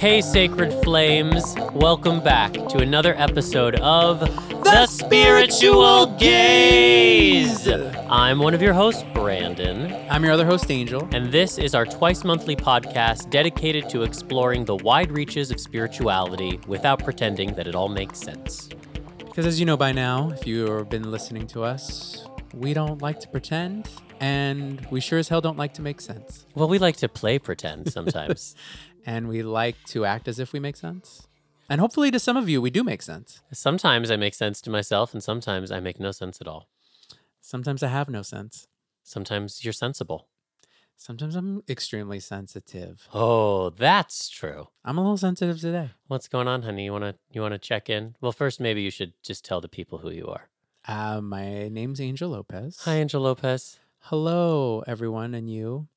Hey, Sacred Flames. Welcome back to another episode of The Spiritual Gaze. I'm one of your hosts, Brandon, I'm your other host, Angel. and this is our twice monthly podcast dedicated to exploring the wide reaches of spirituality without pretending that it all makes sense. Because as you know by now, if you've been listening to us, we don't like to pretend, and we sure as hell don't like to make sense. Well, we like to play pretend sometimes. And we like to act as if we make sense. And hopefully to some of you, we do make sense. sometimes I make sense to myself, and sometimes I make no sense at all. Sometimes I have no sense. Sometimes you're sensible. Sometimes I'm extremely sensitive. Oh, that's true. I'm a little sensitive today. What's going on, honey? You wanna you wanna check in? Well, first maybe you should just tell the people who you are. Uh, my name's Angel Lopez. Hi, Angel Lopez. Hello, everyone, and you.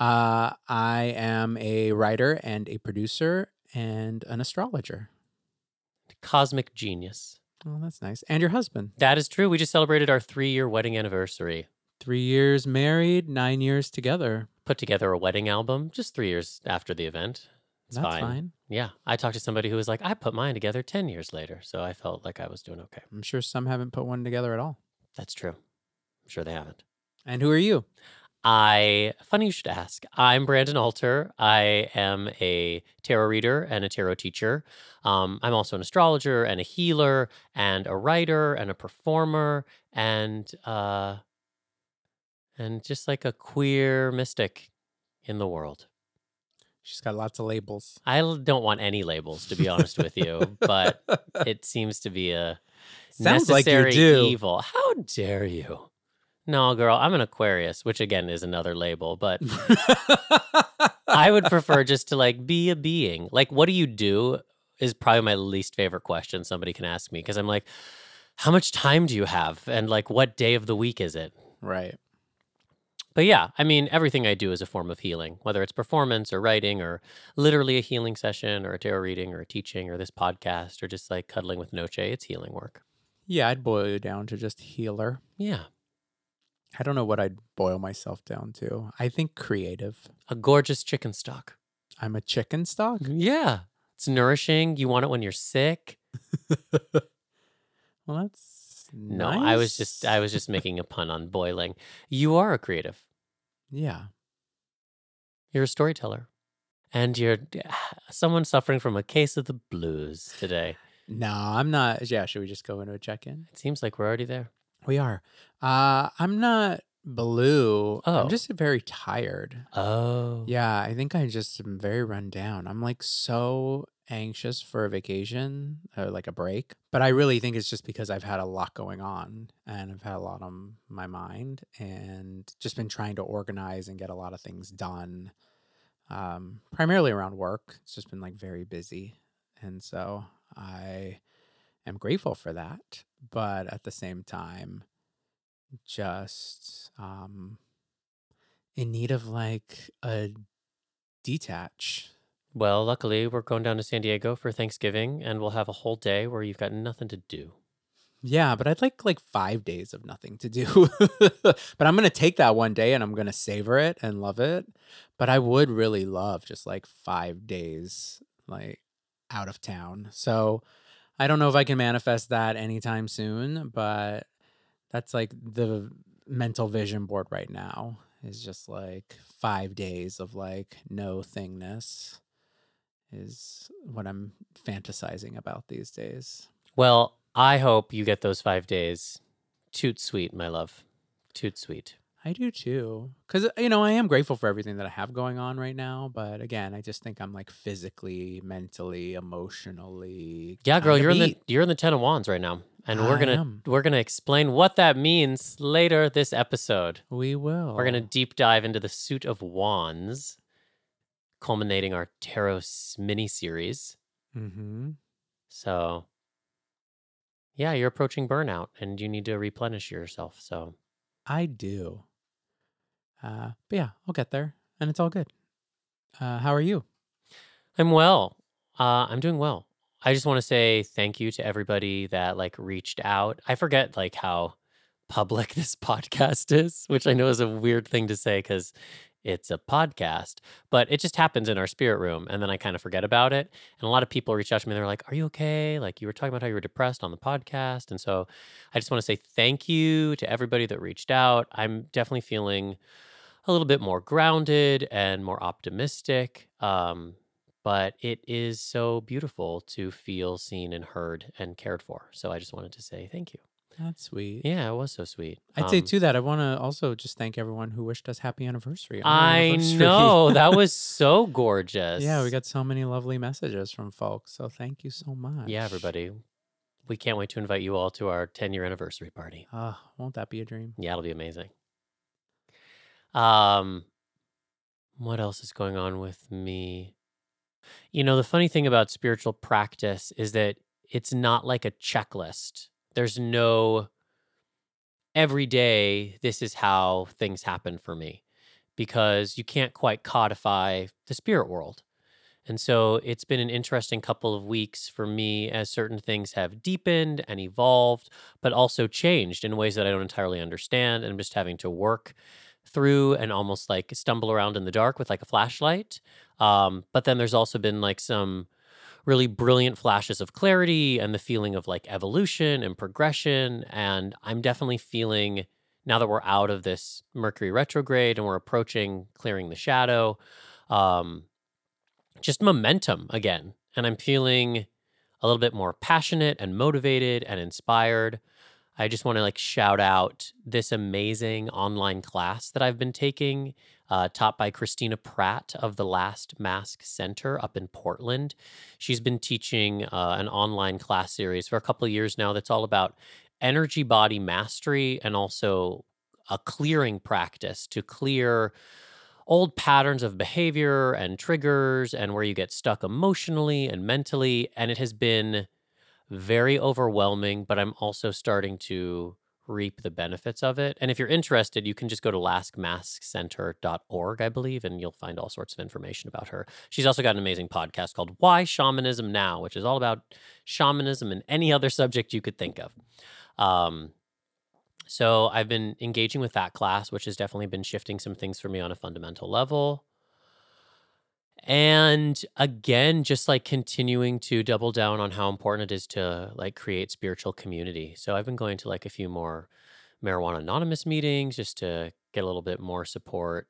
Uh, I am a writer and a producer and an astrologer. Cosmic genius. Oh, that's nice. And your husband. That is true. We just celebrated our three year wedding anniversary. Three years married, nine years together. Put together a wedding album just three years after the event. It's That's fine. fine. Yeah. I talked to somebody who was like, I put mine together 10 years later. So I felt like I was doing okay. I'm sure some haven't put one together at all. That's true. I'm sure they haven't. And who are you? I, funny you should ask. I'm Brandon Alter. I am a tarot reader and a tarot teacher. Um, I'm also an astrologer and a healer and a writer and a performer and uh, and just like a queer mystic in the world. She's got lots of labels. I don't want any labels, to be honest with you, but it seems to be a Sounds like necessary do. evil. How dare you? No, girl, I'm an Aquarius, which again is another label, but I would prefer just to like be a being. Like, what do you do is probably my least favorite question somebody can ask me because I'm like, how much time do you have? And like, what day of the week is it? right. But yeah, I mean, everything I do is a form of healing, whether it's performance or writing or literally a healing session or a tarot reading or a teaching or this podcast or just like cuddling with Noche. It's healing work. Yeah, I'd boil you down to just healer. Yeah. I don't know what I'd boil myself down to. I think creative. A gorgeous chicken stock. I'm a chicken stock. Mm, yeah. It's nourishing. You want it when you're sick. Well, that's No, I was just I was just making a pun on boiling. You are a creative. yeah. You're a storyteller. And you're someone suffering from a case of the blues today. No, I'm not. Yeah, should we just go into a check-in? It seems like we're already there. We are. Uh, I'm not blue. Oh. I'm just very tired. Oh. Yeah, I think I just am very run down. I'm like so anxious for a vacation or like a break, but I really think it's just because I've had a lot going on and I've had a lot on my mind and just been trying to organize and get a lot of things done. Um, primarily around work. It's just been like very busy. And so I am grateful for that, but at the same time, just um in need of like a detach. Well, luckily we're going down to San Diego for Thanksgiving and we'll have a whole day where you've got nothing to do. Yeah, but I'd like like five days of nothing to do. but I'm gonna take that one day and I'm gonna savor it and love it. But I would really love just like five days like out of town. So I don't know if I can manifest that anytime soon, but that's like the mental vision board right now is just like five days of like no thingness is what I'm fantasizing about these days. Well, I hope you get those five days. Toot sweet, my love. Toot sweet. I do too. Because, you know, I am grateful for everything that I have going on right now. But again, I just think I'm like physically, mentally, emotionally. Yeah, girl, you're in the you're in the Ten of Wands right now. And we're gonna we're gonna explain what that means later this episode. We will. We're gonna deep dive into the suit of wands, culminating our tarot mini series. Mm-hmm. So, yeah, you're approaching burnout, and you need to replenish yourself. So, I do. Uh, but yeah, I'll get there, and it's all good. Uh, how are you? I'm well. Uh, I'm doing well. I just want to say thank you to everybody that like reached out. I forget like how public this podcast is, which I know is a weird thing to say because it's a podcast, but it just happens in our spirit room. And then I kind of forget about it. And a lot of people reach out to me. They're like, Are you okay? Like, you were talking about how you were depressed on the podcast. And so I just want to say thank you to everybody that reached out. I'm definitely feeling a little bit more grounded and more optimistic. Um, but it is so beautiful to feel seen and heard and cared for. So I just wanted to say thank you. That's sweet. Yeah, it was so sweet. I'd say Um, to that, I want to also just thank everyone who wished us happy anniversary. I anniversary. know that was so gorgeous. yeah, we got so many lovely messages from folks. So thank you so much. Yeah, everybody. We can't wait to invite you all to our 10 year anniversary party. Ah, won't that be a dream? Yeah, it'll be amazing. Um, what else is going on with me? You know, the funny thing about spiritual practice is that it's not like a checklist. There's no every day, this is how things happen for me because you can't quite codify the spirit world. And so it's been an interesting couple of weeks for me as certain things have deepened and evolved, but also changed in ways that I don't entirely understand. And I'm just having to work through and almost like stumble around in the dark with like a flashlight. Um, but then there's also been like some really brilliant flashes of clarity and the feeling of like evolution and progression. And I'm definitely feeling now that we're out of this Mercury retrograde and we're approaching clearing the shadow, um, just momentum again. And I'm feeling a little bit more passionate and motivated and inspired. I just want to like shout out this amazing online class that I've been taking, uh, taught by Christina Pratt of the Last Mask Center up in Portland. She's been teaching uh, an online class series for a couple of years now that's all about energy body mastery and also a clearing practice to clear old patterns of behavior and triggers and where you get stuck emotionally and mentally. And it has been very overwhelming, but I'm also starting to reap the benefits of it. And if you're interested, you can just go to lastmaskcenter.org, I believe, and you'll find all sorts of information about her. She's also got an amazing podcast called Why Shamanism Now, which is all about shamanism and any other subject you could think of. Um, so I've been engaging with that class, which has definitely been shifting some things for me on a fundamental level. And again, just like continuing to double down on how important it is to like create spiritual community. So I've been going to like a few more marijuana anonymous meetings just to get a little bit more support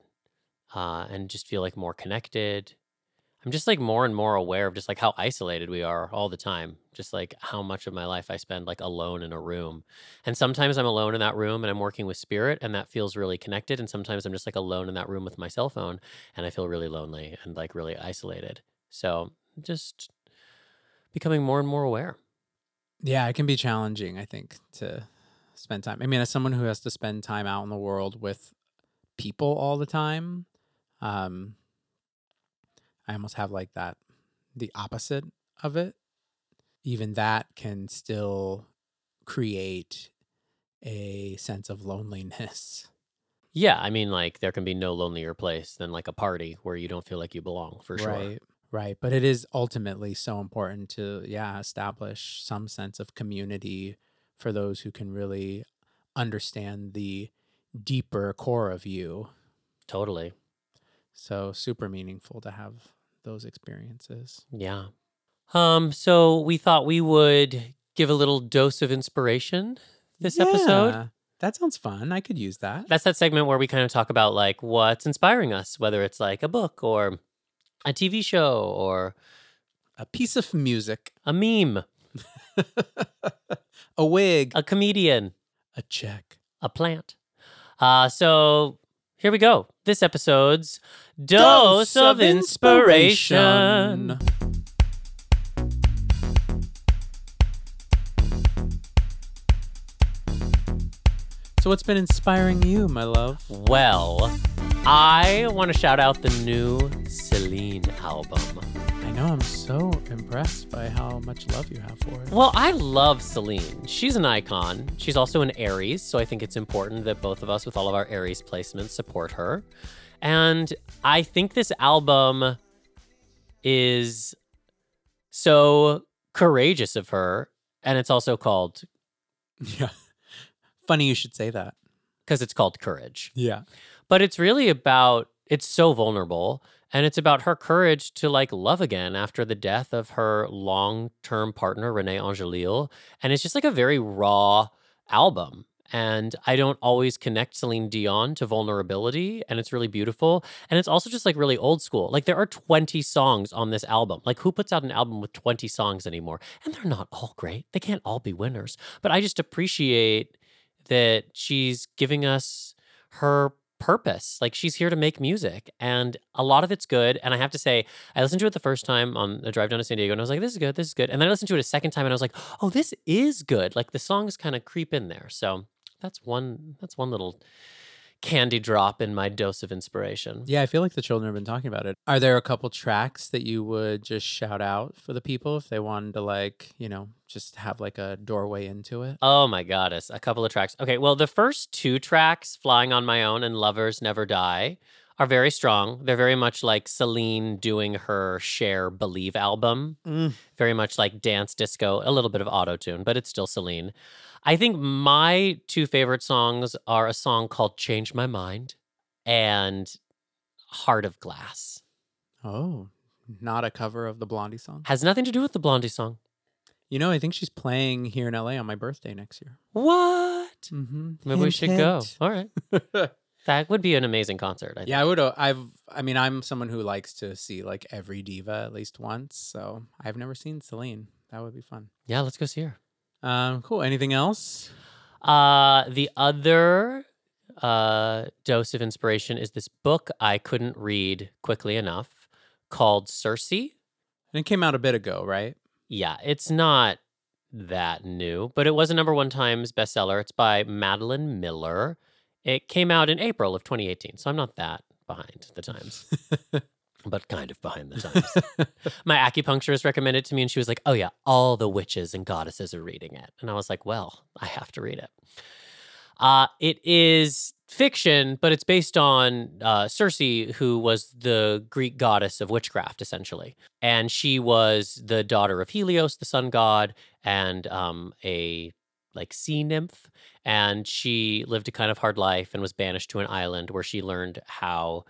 uh, and just feel like more connected. I'm just like more and more aware of just like how isolated we are all the time. Just like how much of my life I spend like alone in a room. And sometimes I'm alone in that room and I'm working with spirit and that feels really connected. And sometimes I'm just like alone in that room with my cell phone and I feel really lonely and like really isolated. So just becoming more and more aware. Yeah, it can be challenging, I think, to spend time. I mean, as someone who has to spend time out in the world with people all the time, um, I almost have like that the opposite of it. Even that can still create a sense of loneliness. Yeah. I mean, like there can be no lonelier place than like a party where you don't feel like you belong for sure. Right. Right. But it is ultimately so important to, yeah, establish some sense of community for those who can really understand the deeper core of you. Totally. So super meaningful to have those experiences. Yeah. Um, so we thought we would give a little dose of inspiration this episode. That sounds fun. I could use that. That's that segment where we kind of talk about like what's inspiring us, whether it's like a book or a TV show or A piece of music, a meme, a wig, a comedian, a check. a plant. Uh, so here we go. This episode's dose, of inspiration. So, what's been inspiring you, my love? Well, I want to shout out the new Celine album. I know I'm so impressed by how much love you have for it. Well, I love Celine. She's an icon. She's also an Aries, so I think it's important that both of us, with all of our Aries placements, support her. And I think this album is so courageous of her. And it's also called, Yeah. Funny you should say that. because it's called Courage. Yeah. But it's really about it's so vulnerable and it's about her courage to like love again after the death of her long-term partner Renee Angelil. And it's just like a very raw album. And I don't always connect Celine Dion to vulnerability and it's really beautiful. And it's also just like really old school. Like there are 20 songs on this album. Like who puts out an album with 20 songs anymore? And they're not all great. They can't all be winners. But I just appreciate that she's giving us her purpose. Like she's here to make music and a lot of it's good. And I have to say, I listened to it the first time on the drive down to San Diego and I was like, this is good, this is good. And then I listened to it a second time and I was like, oh, this is good. Like the songs kind of creep in there. So that's one that's one little candy drop in my dose of inspiration. Yeah, I feel like the children have been talking about it. Are there a couple tracks that you would just shout out for the people if they wanted to like, you know, just have like a doorway into it? Oh my goddess, a couple of tracks. Okay, well, the first two tracks, Flying on My Own and Lovers Never Die, are very strong. They're very much like Celine doing her Cher Believe album. Mm. Very much like dance disco, a little bit of auto tune, but it's still Celine. I think my two favorite songs are a song called Change My Mind and Heart of Glass. Oh, not a cover of the Blondie song. Has nothing to do with the Blondie song. You know, I think she's playing here in LA on my birthday next year. What? Mm-hmm. Maybe we should go. All right. That would be an amazing concert. I think. yeah, I would. uh, I've. I mean, I'm someone who likes to see like every diva at least once. So I've never seen Celine. That would be fun. Yeah, let's go see her. Um, cool. Anything else? Uh, the other uh, dose of inspiration is this book I couldn't read quickly enough called Circe. And it came out a bit ago, right? Yeah, it's not that new, but it was a number one times bestseller. It's by Madeline Miller. It came out in April of 2018, so I'm not that behind the times, but kind of behind the times. My acupuncturist recommended it to me, and she was like, "Oh yeah, all the witches and goddesses are reading it," and I was like, "Well, I have to read it." Uh, it is fiction, but it's based on uh, Circe, who was the Greek goddess of witchcraft, essentially. And she was the daughter of Helios, the sun god, and um, a like sea nymph. And she lived a kind of hard life and was banished to an island where she learned how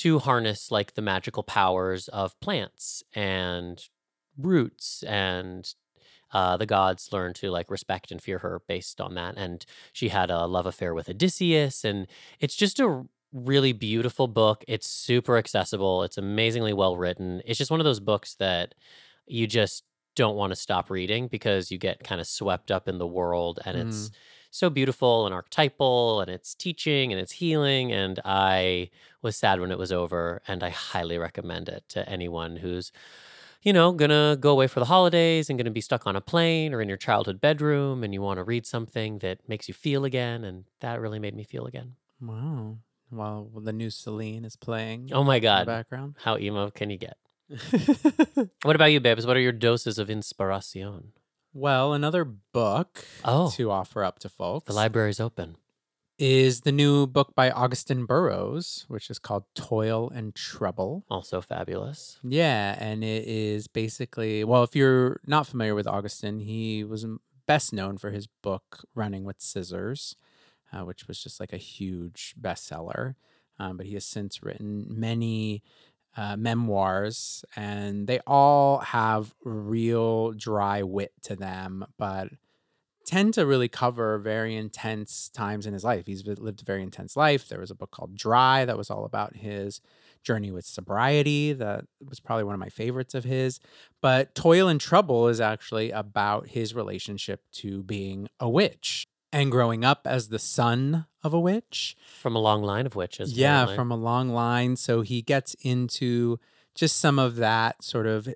to harness like the magical powers of plants and roots and uh, the gods learned to like respect and fear her based on that. And she had a love affair with Odysseus. And it's just a really beautiful book. It's super accessible. It's amazingly well written. It's just one of those books that you just don't want to stop reading because you get kind of swept up in the world and it's so beautiful and archetypal and it's teaching and it's healing and i was sad when it was over and i highly recommend it to anyone who's you know, gonna go away for the holidays and gonna be stuck on a plane or in your childhood bedroom and you want to read something that makes you feel again. And that really made me feel again. Wow. While the new Celine is playing Oh my in the God. background. How emo can you get? What about you, babes? What are your doses of inspiration? Well, another book Oh, to offer up to folks the library's open. is the new book by Augusten Burroughs, which is called Toil and Trouble. Also fabulous. Yeah, and it is basically well, if you're not familiar with Augusten, he was best known for his book Running with Scissors, uh, which was just like a huge bestseller. Um, but he has since written many uh, memoirs, and they all have real dry wit to them, but tend to really cover very intense times in his life. He's lived a very intense life. There was a book called Dry that was all about his journey with sobriety. That was probably one of my favorites of his. But Toil and Trouble is actually about his relationship to being a witch and growing up as the son of a witch. From a long line of witches. Yeah, apparently. from a long line. So he gets into just some of that sort of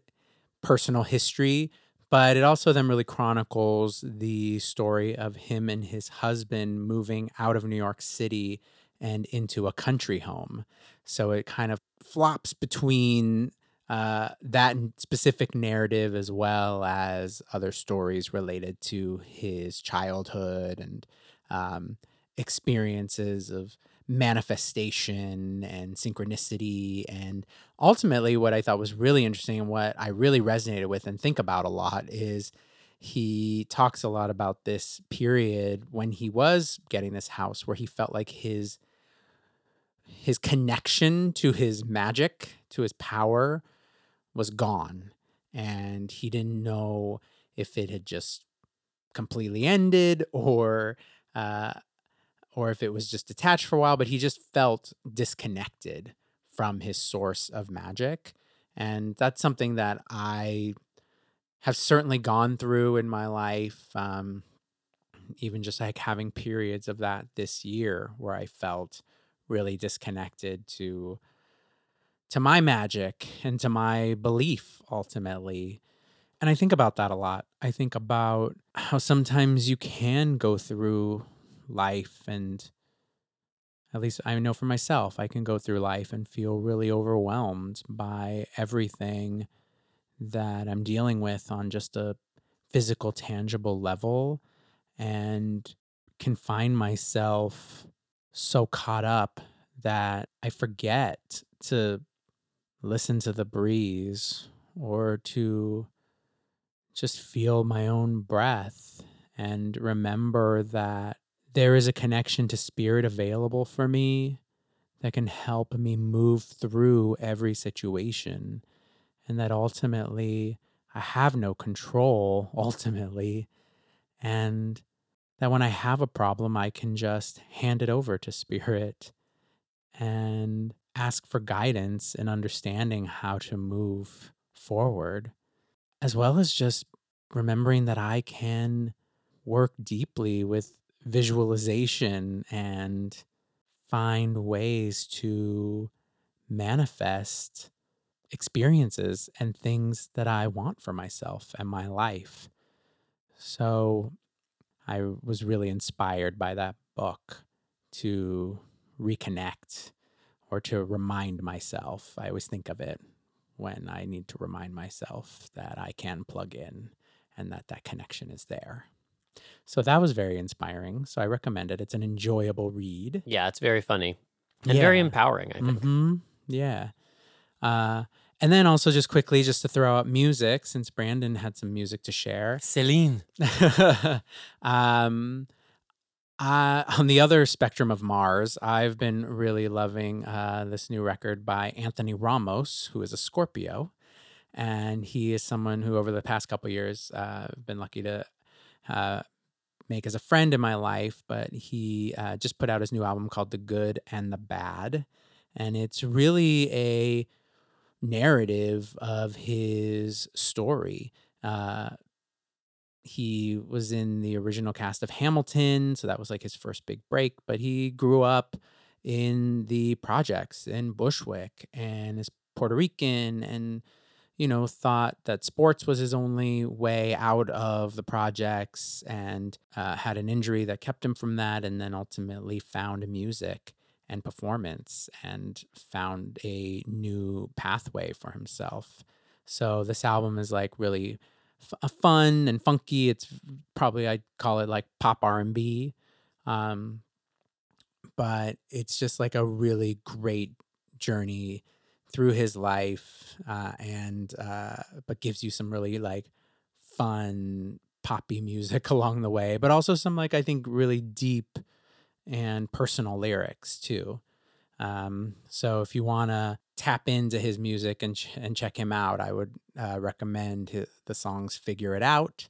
personal history, but it also then really chronicles the story of him and his husband moving out of New York City and into a country home. So it kind of flops between uh, that specific narrative as well as other stories related to his childhood and um, experiences of manifestation and synchronicity. And ultimately, what I thought was really interesting and what I really resonated with and think about a lot is he talks a lot about this period when he was getting this house where he felt like his his connection to his magic, to his power was gone. And he didn't know if it had just completely ended or uh, or if it was just detached for a while, but he just felt disconnected from his source of magic. And that's something that I have certainly gone through in my life. Um, even just like having periods of that this year where I felt really disconnected to to my magic and to my belief ultimately. And I think about that a lot. I think about how sometimes you can go through life and at least I know for myself, I can go through life and feel really overwhelmed by everything that I'm dealing with on just a physical, tangible level and can find myself so caught up that I forget to listen to the breeze or to just feel my own breath and remember that there is a connection to spirit available for me that can help me move through every situation and that ultimately I have no control ultimately and that when I have a problem, I can just hand it over to spirit. And ask for guidance and understanding how to move forward, as well as just remembering that I can work deeply with visualization and find ways to manifest experiences and things that I want for myself and my life. So I was really inspired by that book to reconnect or to remind myself. I always think of it when I need to remind myself that I can plug in and that that connection is there. So that was very inspiring. So I recommend it. It's an enjoyable read. Yeah, it's very funny and very empowering, I think. Mm-hmm. Yeah. Uh, and then also just quickly, just to throw out music, since Brandon had some music to share. Celine. um, uh, on the other spectrum of Mars, I've been really loving uh, this new record by Anthony Ramos, who is a Scorpio, and he is someone who, over the past couple years, uh, I've been lucky to uh, make as a friend in my life. But he uh, just put out his new album called "The Good and the Bad," and it's really a narrative of his story. Uh, he was in the original cast of Hamilton, so that was like his first big break. But he grew up in the projects in Bushwick and is Puerto Rican and you know thought that sports was his only way out of the projects and uh, had an injury that kept him from that and then ultimately found music and performance and found a new pathway for himself. So this album is like really f- fun and funky. It's probably I'd call it like pop R and B, um, but it's just like a really great journey through his life, uh, and uh, but gives you some really like fun poppy music along the way, but also some like I think really deep and personal lyrics too. Um, so if you want to tap into his music and ch- and check him out, I would uh, recommend his, the songs "Figure It Out"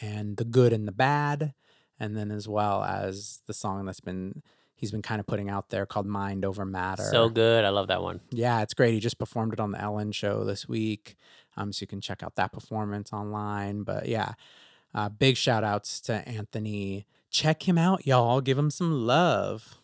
and "The Good and the Bad," and then as well as the song that's been he's been kind of putting out there called "Mind Over Matter." So good. I love that one. Yeah, it's great. He just performed it on the Ellen Show this week, um, so you can check out that performance online. But yeah, uh, big shout outs to Anthony check him out, y'all. Give him some love.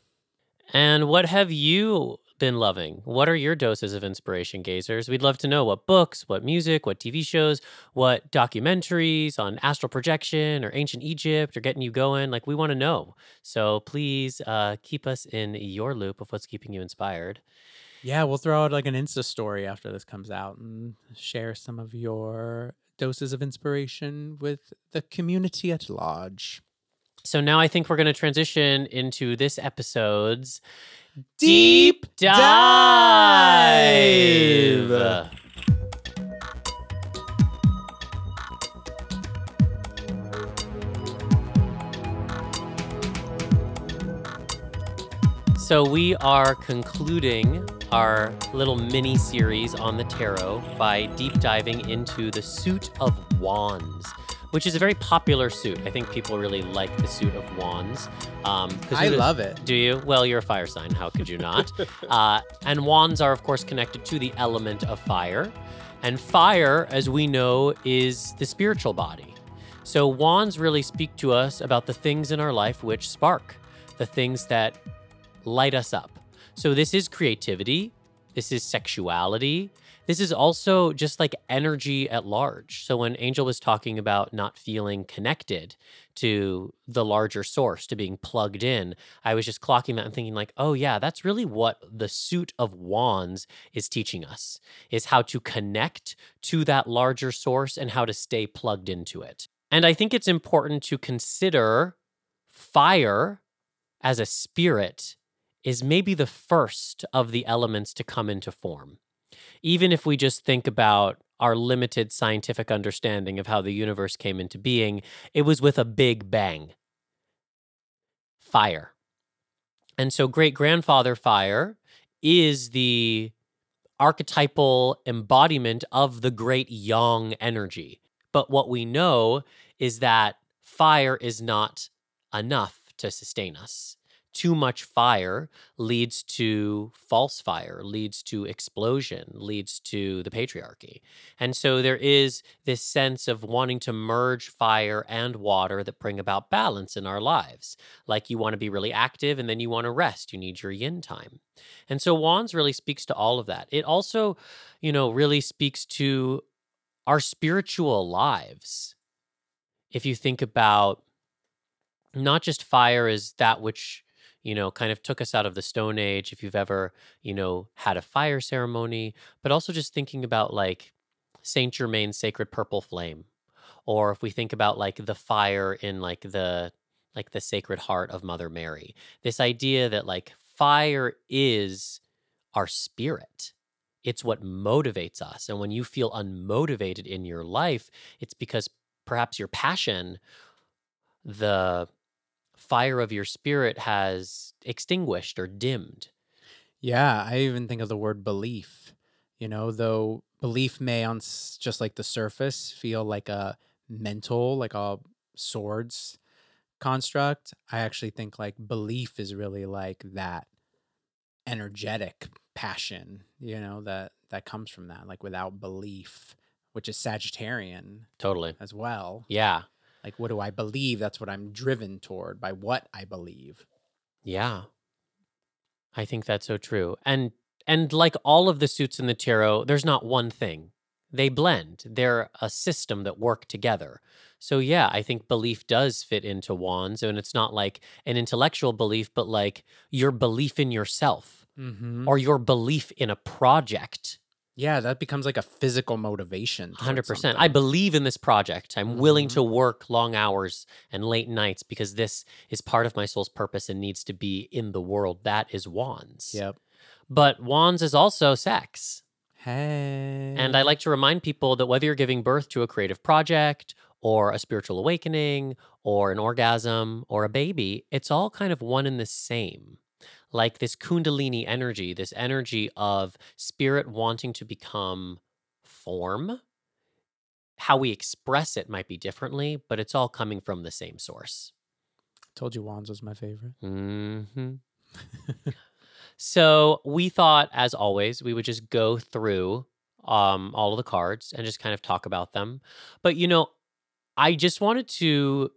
And what have you been loving? What are your doses of inspiration, Gayzers? We'd love to know what books, what music, what TV shows, what documentaries on astral projection or ancient Egypt are getting you going. Like, we want to know. So please uh, keep us in your loop of what's keeping you inspired. Yeah, we'll throw out like an Insta story after this comes out and share some of your doses of inspiration with the community at large. So now I think we're going to transition into this episode's Deep dive. So, we are concluding our little mini series on the tarot by deep diving into the suit of wands, which is a very popular suit. I think people really like the suit of wands. Um, I love it. Do you? Well, you're a fire sign. How could you not? uh, and wands are, of course, connected to the element of fire. And fire, as we know, is the spiritual body. So wands really speak to us about the things in our life which spark, the things that light us up. So this is creativity, this is sexuality, this is also just like energy at large. So when Angel was talking about not feeling connected to the larger source, to being plugged in, I was just clocking that and thinking like, "Oh yeah, that's really what the suit of wands is teaching us. Is how to connect to that larger source and how to stay plugged into it." And I think it's important to consider fire as a spirit is maybe the first of the elements to come into form. Even if we just think about our limited scientific understanding of how the universe came into being, it was with a big bang fire. And so, great grandfather fire is the archetypal embodiment of the great yang energy. But what we know is that fire is not enough to sustain us. Too much fire leads to false fire, leads to explosion, leads to the patriarchy. And so there is this sense of wanting to merge fire and water that bring about balance in our lives. Like you want to be really active and then you want to rest. You need your yin time. And so Wands really speaks to all of that. It also, you know, really speaks to our spiritual lives. If you think about not just fire as that which you know kind of took us out of the stone age if you've ever you know had a fire ceremony but also just thinking about like saint germain's sacred purple flame or if we think about like the fire in like the like the sacred heart of mother mary this idea that like fire is our spirit. It's what motivates us and when you feel unmotivated in your life it's because perhaps your passion the fire of your spirit has extinguished or dimmed. Yeah, I even think of the word belief. You know, though belief may on s- just like the surface feel like a mental, like a swords construct. I actually think like belief is really like that energetic passion, you know, that that comes from that. Like without belief, which is Sagittarian Totally. as well. Yeah. Like what do I believe? That's what I'm driven toward by what I believe. Yeah. I think that's so true. And and like all of the suits in the tarot, there's not one thing. They blend. They're a system that work together. So yeah, I think belief does fit into wands and it's not like an intellectual belief but like your belief in yourself Mm-hmm. or your belief in a project Yeah, that becomes like a physical motivation. Hundred percent. something. I believe in this project. I'm willing Mhm. to work long hours and late nights because this is part of my soul's purpose and needs to be in the world. That is wands. Yep. But wands is also sex. Hey. And I like to remind people that whether you're giving birth to a creative project or a spiritual awakening or an orgasm or a baby, it's all kind of one and the same. Like this Kundalini energy, this energy of spirit wanting to become form. How we express it might be differently, but it's all coming from the same source. told you Wands was my favorite. hmm so we thought, as always, we would just go through um, all of the cards and just kind of talk about them. But you know, I just wanted to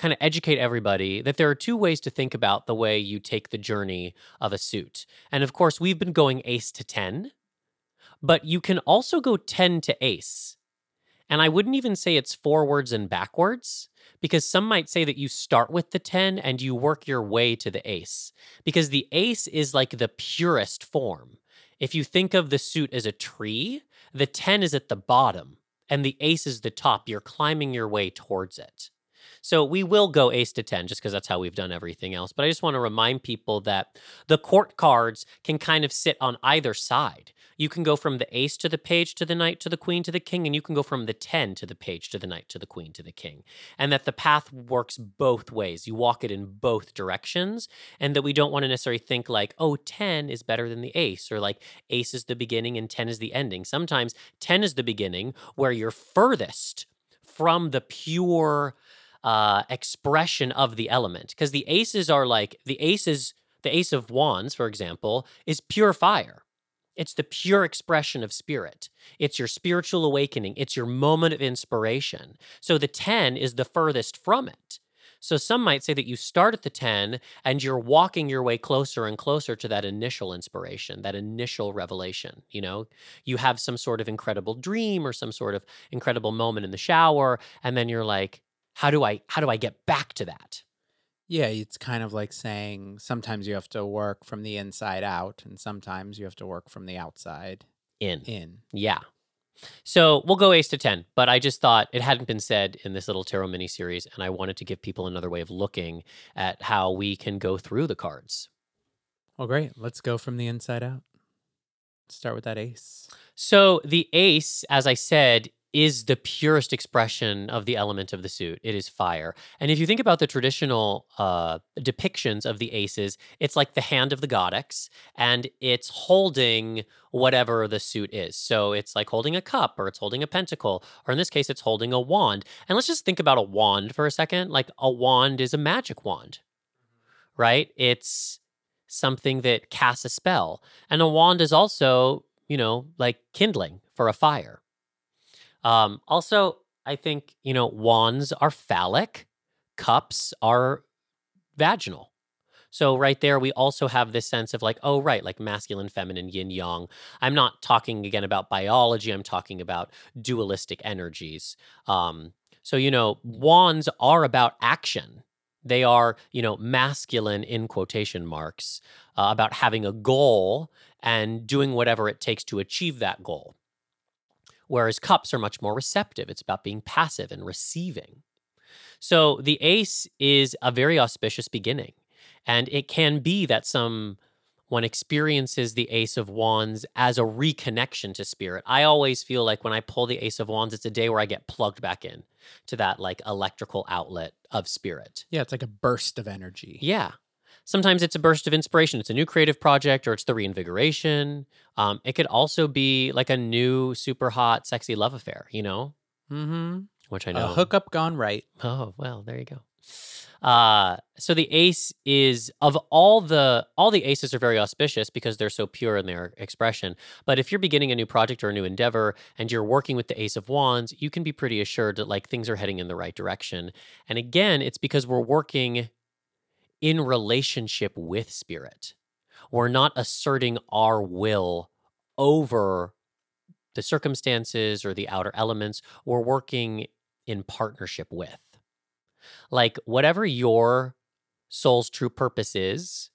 kind of educate everybody that there are two ways to think about the way you take the journey of a suit. And of course, we've been going ace to 10, but you can also go 10 to ace. And I wouldn't even say it's forwards and backwards because some might say that you start with the 10 and you work your way to the ace because the ace is like the purest form. If you think of the suit as a tree, the 10 is at the bottom and the ace is the top. You're climbing your way towards it. So we will go ace to 10 just because that's how we've done everything else. But I just want to remind people that the court cards can kind of sit on either side. You can go from the ace to the page to the knight to the queen to the king, and you can go from the 10 to the page to the knight to the queen to the king. And that the path works both ways. You walk it in both directions, and that we don't want to necessarily think like, oh, 10 is better than the ace, or like ace is the beginning and 10 is the ending. Sometimes 10 is the beginning where you're furthest from the pure uh, expression of the element. Because the aces are like, the aces, the ace of wands, for example, is pure fire. It's the pure expression of spirit. It's your spiritual awakening. It's your moment of inspiration. So the 10 is the furthest from it. So some might say that you start at the 10 and you're walking your way closer and closer to that initial inspiration, that initial revelation. You know, you have some sort of incredible dream or some sort of incredible moment in the shower. And then you're like, how do I, how do I get back to that? Yeah, it's kind of like saying sometimes you have to work from the inside out, and sometimes you have to work from the outside In. in. Yeah. So we'll go ace to 10, but I just thought it hadn't been said in this little tarot mini series, and I wanted to give people another way of looking at how we can go through the cards. Well, great. Let's go from the inside out. Start with that ace. So the ace, as I said, is the purest expression of the element of the suit. It is fire. And if you think about the traditional uh, depictions of the aces, it's like the hand of the goddess and it's holding whatever the suit is. So it's like holding a cup or it's holding a pentacle, or in this case, it's holding a wand. And let's just think about a wand for a second. Like a wand is a magic wand, right? It's something that casts a spell. And a wand is also, you know, like kindling for a fire. Um, also, I think, you know, wands are phallic, cups are vaginal. So, right there, we also have this sense of like, oh, right, like masculine, feminine, yin, yang. I'm not talking again about biology, I'm talking about dualistic energies. Um, so, you know, wands are about action. They are, you know, masculine in quotation marks, uh, about having a goal and doing whatever it takes to achieve that goal whereas cups are much more receptive. It's about being passive and receiving. So the ace is a very auspicious beginning. And it can be that some one experiences the ace of wands as a reconnection to spirit. I always feel like when I pull the ace of wands, it's a day where I get plugged back in to that like electrical outlet of spirit. Yeah, it's like a burst of energy. Yeah. Sometimes it's a burst of inspiration. It's a new creative project or it's the reinvigoration. Um, it could also be like a new, super hot, sexy love affair, you know? Mm-hmm. Which I know. A hookup gone right. Oh, well, there you go. Uh, so the ace is of all the all the aces are very auspicious because they're so pure in their expression. But if you're beginning a new project or a new endeavor and you're working with the ace of wands, you can be pretty assured that like things are heading in the right direction. And again, it's because we're working in relationship with spirit. We're not asserting our will over the circumstances or the outer elements. We're working in partnership with. Like, whatever your soul's true purpose is,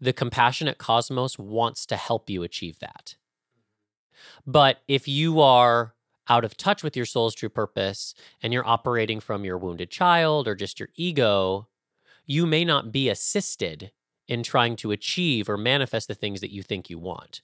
the compassionate cosmos wants to help you achieve that. But if you are out of touch with your soul's true purpose and you're operating from your wounded child or just your ego, you may not be assisted in trying to achieve or manifest the things that you think you want.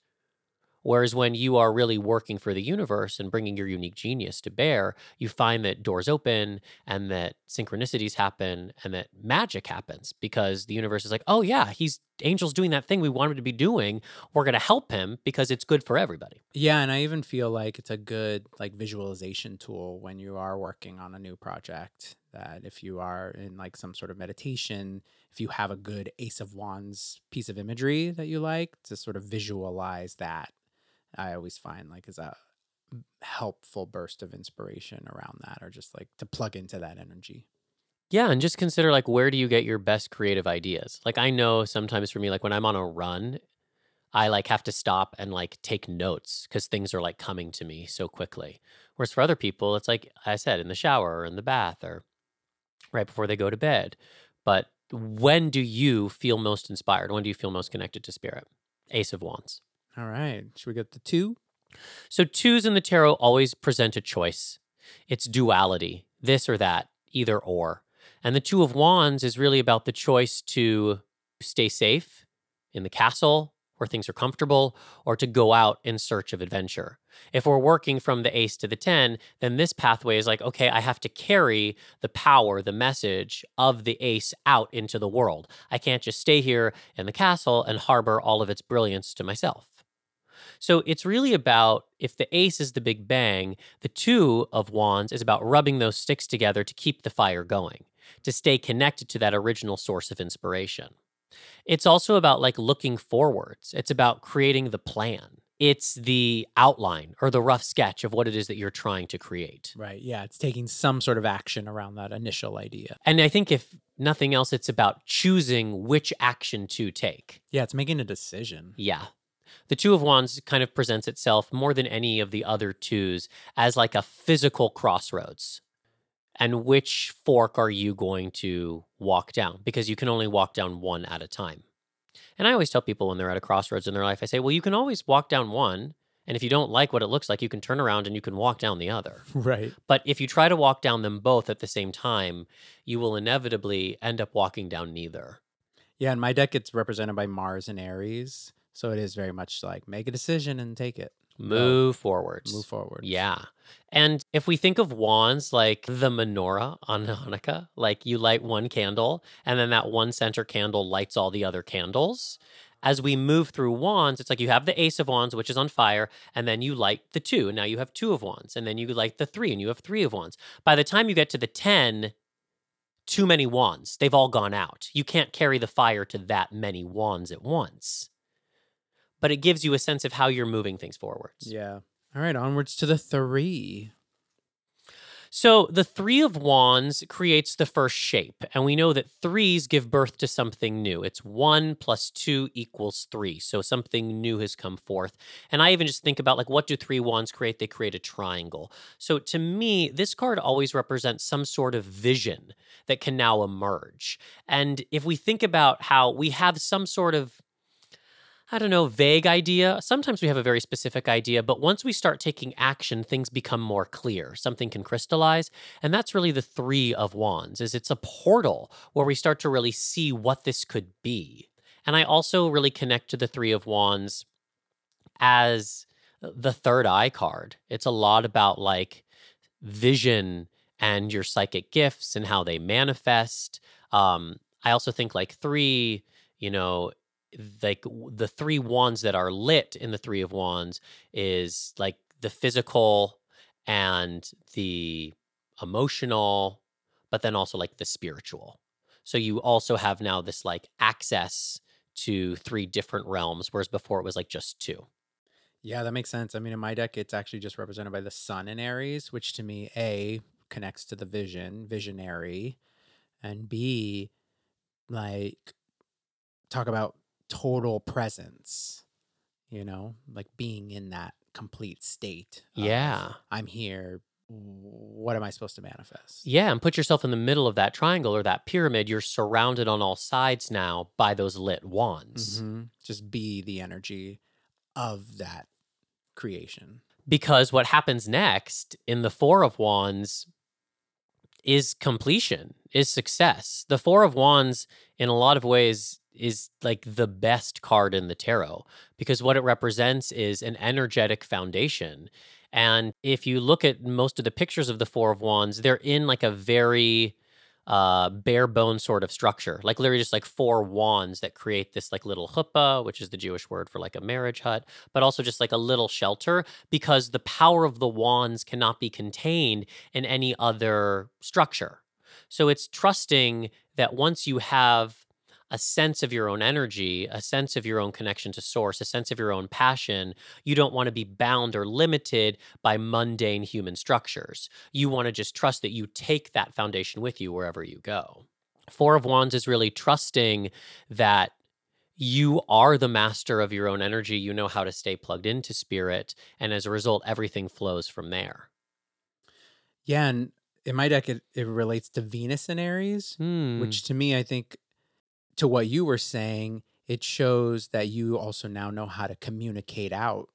Whereas when you are really working for the universe and bringing your unique genius to bear, you find that doors open and that synchronicities happen and that magic happens because the universe is like, oh, yeah, he's Angel's doing that thing we want him to be doing. We're going to help him because it's good for everybody. Yeah, and I even feel like it's a good like visualization tool when you are working on a new project. That if you are in like some sort of meditation, if you have a good Ace of Wands piece of imagery that you like to sort of visualize that, I always find like is a helpful burst of inspiration around that, or just like to plug into that energy. Yeah, and just consider like where do you get your best creative ideas? Like I know sometimes for me like when I'm on a run, I like have to stop and like take notes cuz things are like coming to me so quickly. Whereas for other people it's like I said in the shower or in the bath or right before they go to bed. But when do you feel most inspired? When do you feel most connected to spirit? Ace of Wands. All right, should we get the two? So twos in the tarot always present a choice. It's duality, this or that, either or. And the Two of Wands is really about the choice to stay safe in the castle where things are comfortable or to go out in search of adventure. If we're working from the ace to the 10, then this pathway is like, okay, I have to carry the power, the message of the ace out into the world. I can't just stay here in the castle and harbor all of its brilliance to myself. So it's really about if the ace is the big bang, the two of wands is about rubbing those sticks together to keep the fire going, to stay connected to that original source of inspiration. It's also about like looking forwards. It's about creating the plan. It's the outline or the rough sketch of what it is that you're trying to create. Right. Yeah. It's taking some sort of action around that initial idea. And I think if nothing else, it's about choosing which action to take. Yeah. It's making a decision. Yeah. The Two of Wands kind of presents itself more than any of the other twos as like a physical crossroads and which fork are you going to walk down? Because you can only walk down one at a time. And I always tell people when they're at a crossroads in their life, I say, well, you can always walk down one. And if you don't like what it looks like, you can turn around and you can walk down the other. Right. But if you try to walk down them both at the same time, you will inevitably end up walking down neither. Yeah. And my deck, gets represented by Mars and Aries. So it is very much like make a decision and take it. Oh, move forward. Move forward. Yeah. And if we think of wands like the menorah on Hanukkah, like you light one candle and then that one center candle lights all the other candles. As we move through wands, it's like you have the ace of wands, which is on fire, and then you light the two. And now you have two of wands. And then you light the three, and you have three of wands. By the time you get to the 10, too many wands. They've all gone out. You can't carry the fire to that many wands at once but it gives you a sense of how you're moving things forwards. Yeah. All right, onwards to the three. So the three of wands creates the first shape, and we know that threes give birth to something new. It's one plus two equals three. So something new has come forth. And I even just think about like what do three wands create? They create a triangle. So to me, this card always represents some sort of vision that can now emerge. And if we think about how we have some sort of I don't know, vague idea. Sometimes we have a very specific idea, but once we start taking action, things become more clear. Something can crystallize, and that's really the 3 of wands. Is it's a portal where we start to really see what this could be. And I also really connect to the 3 of wands as the third eye card. It's a lot about like vision and your psychic gifts and how they manifest. Um, I also think like 3, you know, like the three wands that are lit in the three of wands is like the physical and the emotional but then also like the spiritual. So you also have now this like access to three different realms whereas before it was like just two. Yeah that makes sense. I mean in my deck it's actually just represented by the sun in aries which to me a connects to the vision visionary and b like talk about total presence, you know, like being in that complete state. Yeah. I'm here. What am I supposed to manifest? Yeah. And put yourself in the middle of that triangle or that pyramid. You're surrounded on all sides now by those lit wands. Mm-hmm. Just be the energy of that creation. Because what happens next in the Four of Wands is completion, is success. The Four of Wands, in a lot of ways, is like the best card in the tarot because what it represents is an energetic foundation. And if you look at most of the pictures of the Four of Wands, they're in like a very uh, bare bone sort of structure, like literally just like four wands that create this like little chuppah, which is the Jewish word for like a marriage hut, but also just like a little shelter because the power of the wands cannot be contained in any other structure. So it's trusting that once you have a sense of your own energy, a sense of your own connection to source, a sense of your own passion. You don't want to be bound or limited by mundane human structures. You want to just trust that you take that foundation with you wherever you go. Four of Wands is really trusting that you are the master of your own energy. You know how to stay plugged into spirit. And as a result, everything flows from there. Yeah. And in my deck, it, it relates to Venus and Aries, Hmm. which to me, I think to what you were saying, it shows that you also now know how to communicate out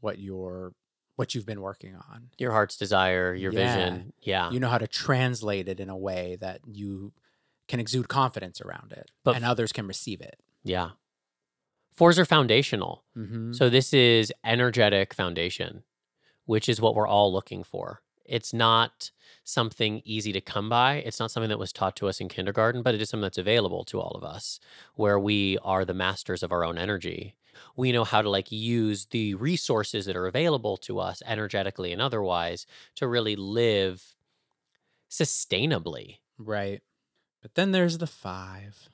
what you're what you've been working on. Your heart's desire, your Yeah. vision. Yeah. You know how to translate it in a way that you can exude confidence around it But and others can receive it. yeah. Fours are foundational. Mm-hmm. So this is energetic foundation, which is what we're all looking for. It's not something easy to come by. It's not something that was taught to us in kindergarten, but it is something that's available to all of us where we are the masters of our own energy. We know how to like use the resources that are available to us energetically and otherwise to really live sustainably. right. But then there's the five.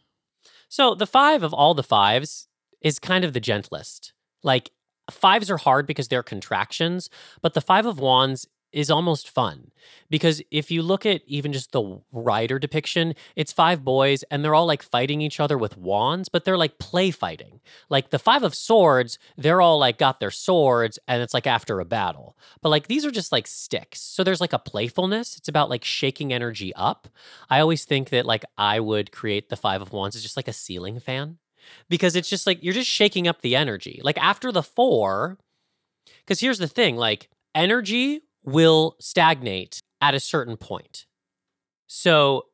So the five of all the fives is kind of the gentlest. Like fives are hard because they're contractions, but the five of wands is almost fun because if you look at even just the rider depiction, it's five boys and they're all like fighting each other with wands, but they're like play fighting. Like the five of swords, they're all like got their swords and it's like after a battle. But like these are just like sticks. So there's like a playfulness. It's about like shaking energy up. I always think that like I would create the five of wands as just like a ceiling fan because it's just like you're just shaking up the energy. Like after the four, because here's the thing like energy will stagnate at a certain point. So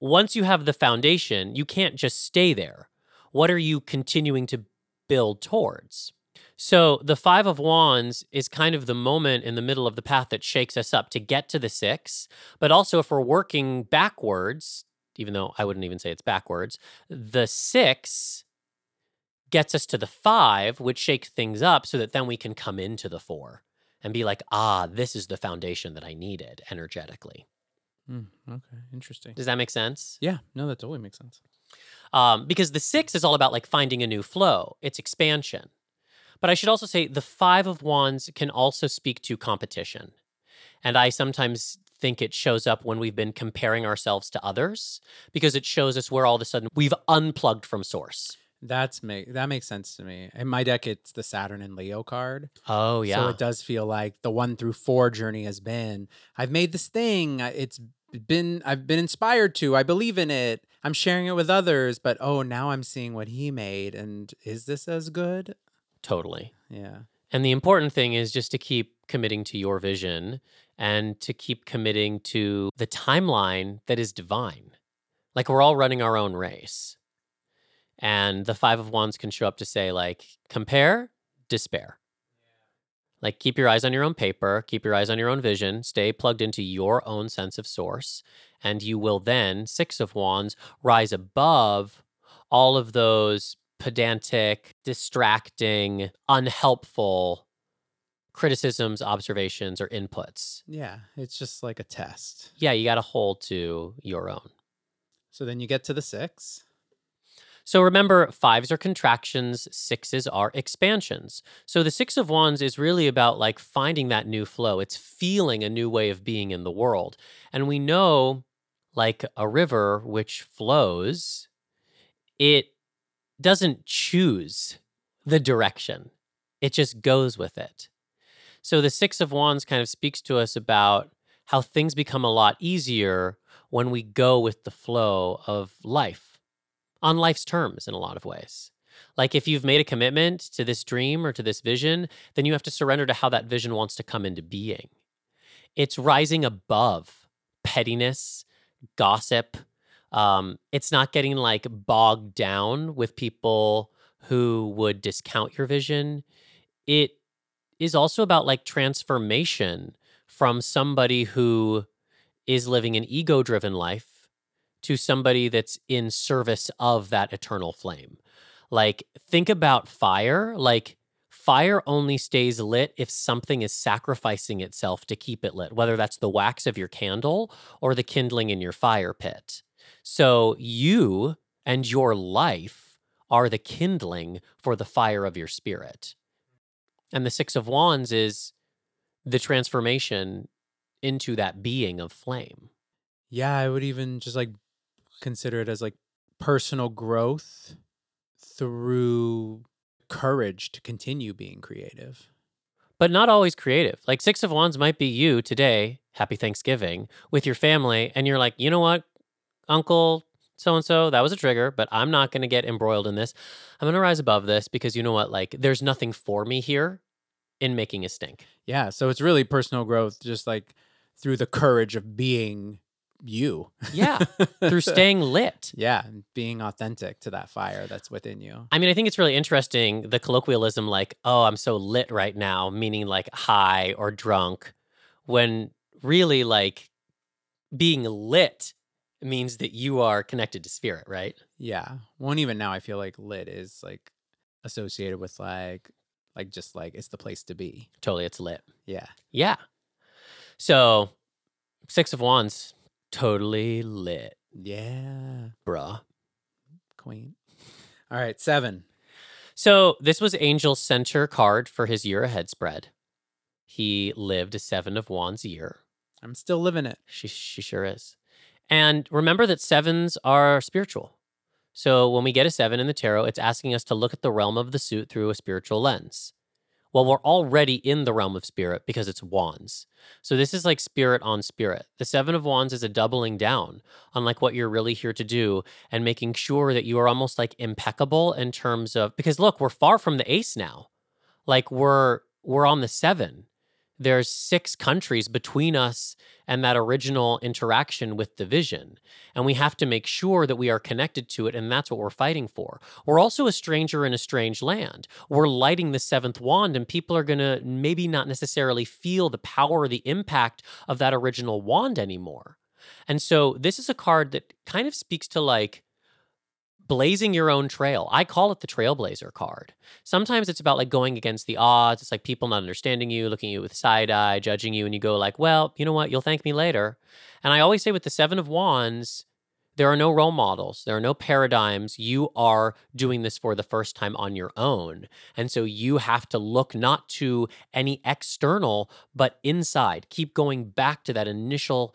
once you have the foundation, you can't just stay there. What are you continuing to build towards? So the five of wands is kind of the moment in the middle of the path that shakes us up to get to the six. But also, if we're working backwards, even though I wouldn't even say it's backwards, the six gets us to the five, which shakes things up so that then we can come into the four and be like, ah, this is the foundation that I needed energetically. Mm, okay, interesting. Does that make sense? Yeah, no, that totally makes sense. Um, because the six is all about like finding a new flow, it's expansion. But I should also say the five of wands can also speak to competition. And I sometimes think it shows up when we've been comparing ourselves to others because it shows us where all of a sudden we've unplugged from source. That's make that makes sense to me. In my deck, it's the Saturn and Leo card. Oh, yeah. So it does feel like the one through four journey has been. I've made this thing. It's been. I've been inspired to. I believe in it. I'm sharing it with others. But oh, now I'm seeing what he made, and is this as good? totally. Yeah. And the important thing is just to keep committing to your vision and to keep committing to the timeline that is divine. Like we're all running our own race. And the five of wands can show up to say, like, compare, despair. Like, keep your eyes on your own paper, keep your eyes on your own vision, stay plugged into your own sense of source. And you will then, six of wands, rise above all of those pedantic, distracting, unhelpful criticisms, observations, or inputs. Yeah. It's just like a test. Yeah, you got to hold to your own. So then you get to the six. So remember, fives are contractions, sixes are expansions. So the Six of Wands is really about like finding that new flow. It's feeling a new way of being in the world. And we know, like a river which flows, it doesn't choose the direction, it just goes with it. So the Six of Wands kind of speaks to us about how things become a lot easier when we go with the flow of life on life's terms in a lot of ways. Like if you've made a commitment to this dream or to this vision, then you have to surrender to how that vision wants to come into being. It's rising above pettiness, gossip. Um, it's not getting like bogged down with people who would discount your vision. It is also about like transformation from somebody who is living an ego driven life to somebody that's in service of that eternal flame. Like, think about fire. Like, fire only stays lit if something is sacrificing itself to keep it lit, whether that's the wax of your candle or the kindling in your fire pit. So, you and your life are the kindling for the fire of your spirit. And the Six of Wands is the transformation into that being of flame. Yeah, I would even just like consider it as like personal growth through courage to continue being creative. but not always creative. Like Six of Wands might be you today, happy Thanksgiving, with your family, and you're like, you know what, Uncle so and so, that was a trigger, but I'm not going to get embroiled in this. I'm going to rise above this because you know what, like, there's nothing for me here. in making a stink. Yeah. So it's really personal growth, just like through the courage of being you. Yeah, through staying lit. Yeah. and Being authentic to that fire that's within you. I mean, I think it's really interesting the colloquialism, like, oh, I'm so lit right now, meaning like high or drunk, when really like being lit means that you are connected to spirit, right? Yeah. Well, and even now I feel like lit is like associated with like, like just like it's the place to be. Totally, it's lit. Yeah. Yeah. So, Six of Wands, totally lit, Yeah. bruh. Queen. All right. Seven. So, this was Angel's center card for his year ahead spread. He lived a Seven of Wands year. I'm still living it. She she sure is. And remember that sevens are spiritual. So when we get a seven in the tarot, it's asking us to look at the realm of the suit through a spiritual lens. Well, we're already in the realm of spirit because it's wands. So this is like spirit on spirit. The seven of wands is a doubling down on like what you're really here to do and making sure that you are almost like impeccable in terms of because look, we're far from the ace now. Like we're we're on the seven there's six countries between us and that original interaction with the vision. And we have to make sure that we are connected to it. And that's what we're fighting for. We're also a stranger in a strange land. We're lighting the seventh wand, and people are going to maybe not necessarily feel the power or the impact of that original wand anymore. And so this is a card that kind of speaks to like, blazing your own trail. I call it the trailblazer card. Sometimes it's about like going against the odds. It's like people not understanding you, looking at you with side eye, judging you, and you go like, "Well, you know what? You'll thank me later." And I always say with the 7 of wands, there are no role models. There are no paradigms. You are doing this for the first time on your own. And so you have to look not to any external, but inside. Keep going back to that initial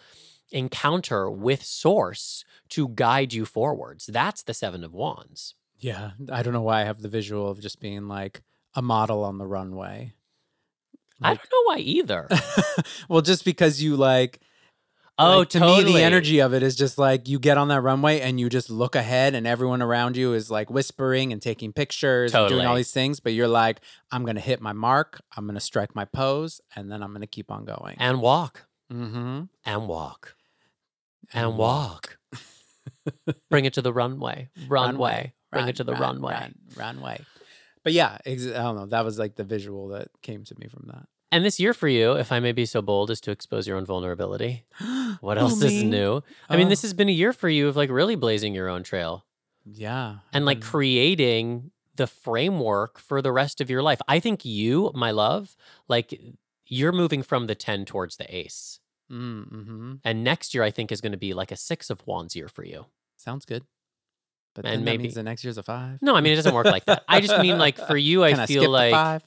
encounter with source to guide you forwards. That's the Seven of Wands. Yeah. I don't know why I have the visual of just being like a model on the runway. I don't know why either. well, just because you like, Oh, like, to totally. me, the energy of it is just like you get on that runway and you just look ahead, and everyone around you is like whispering and taking pictures, and doing all these things. But you're like, I'm gonna hit my mark, I'm gonna strike my pose, and then I'm gonna keep on going. and walk mm-hmm. and walk and walk. Bring it to the runway. Runway. Bring it to the runway. Run, runway. But yeah, ex- I don't know. That was like the visual that came to me from that. And this year for you, if I may be so bold, is to expose your own vulnerability. What else is me. new? I mean, Oh. this has been a year for you of like really blazing your own trail. Yeah. and like creating the framework for the rest of your life. I think you, my love, like you're moving from the 10 towards the ace. Mm, hmm And next year, I think, is going to be like a six of wands year for you. Sounds good. But And then that maybe- means the next year's a five. No, I mean, it doesn't work like that. I just mean like for you, I Can I feel skip like five?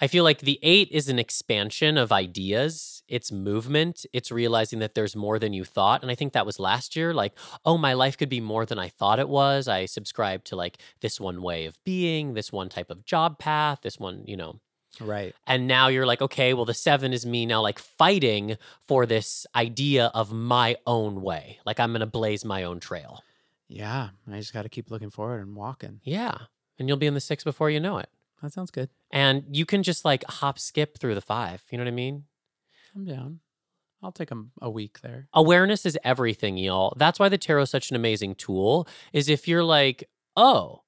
I feel like the eight is an expansion of ideas. It's movement. It's realizing that there's more than you thought. And I think that was last year. Like, oh, my life could be more than I thought it was. I subscribed to like this one way of being, this one type of job path, this one, you know. Right. And now you're like, okay, well, the seven is me now like fighting for this idea of my own way. Like, I'm going to blaze my own trail. Yeah. I just got to keep looking forward and walking. Yeah. And you'll be in the six before you know it. That sounds good. And you can just like hop skip through the five. You know what I mean? I'm down. I'll take a, a week there. awareness is everything y'all that's why the tarot is such an amazing tool is if you're like oh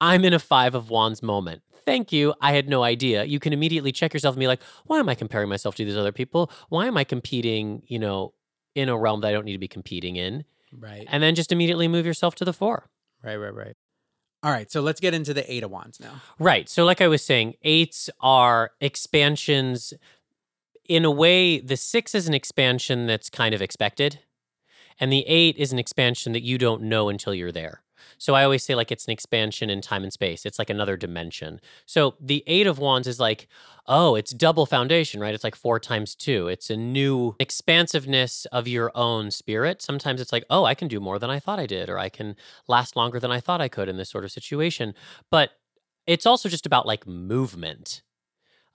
i'm in a five of wands moment thank you i had no idea you can immediately check yourself and be like why am i comparing myself to these other people why am i competing you know in a realm that i don't need to be competing in Right. and then just immediately move yourself to the four Right, right, right. All right. So let's get into the Eight of Wands now. Right. So, like I was saying, eights are expansions. In a way, the six is an expansion that's kind of expected, and the eight is an expansion that you don't know until you're there. So, I always say, like, it's an expansion in time and space. It's like another dimension. So, the eight of wands is like, oh, it's double foundation, right? It's like four times two. It's a new expansiveness of your own spirit. Sometimes it's like, oh, I can do more than I thought I did, or I can last longer than I thought I could in this sort of situation. But it's also just about like movement.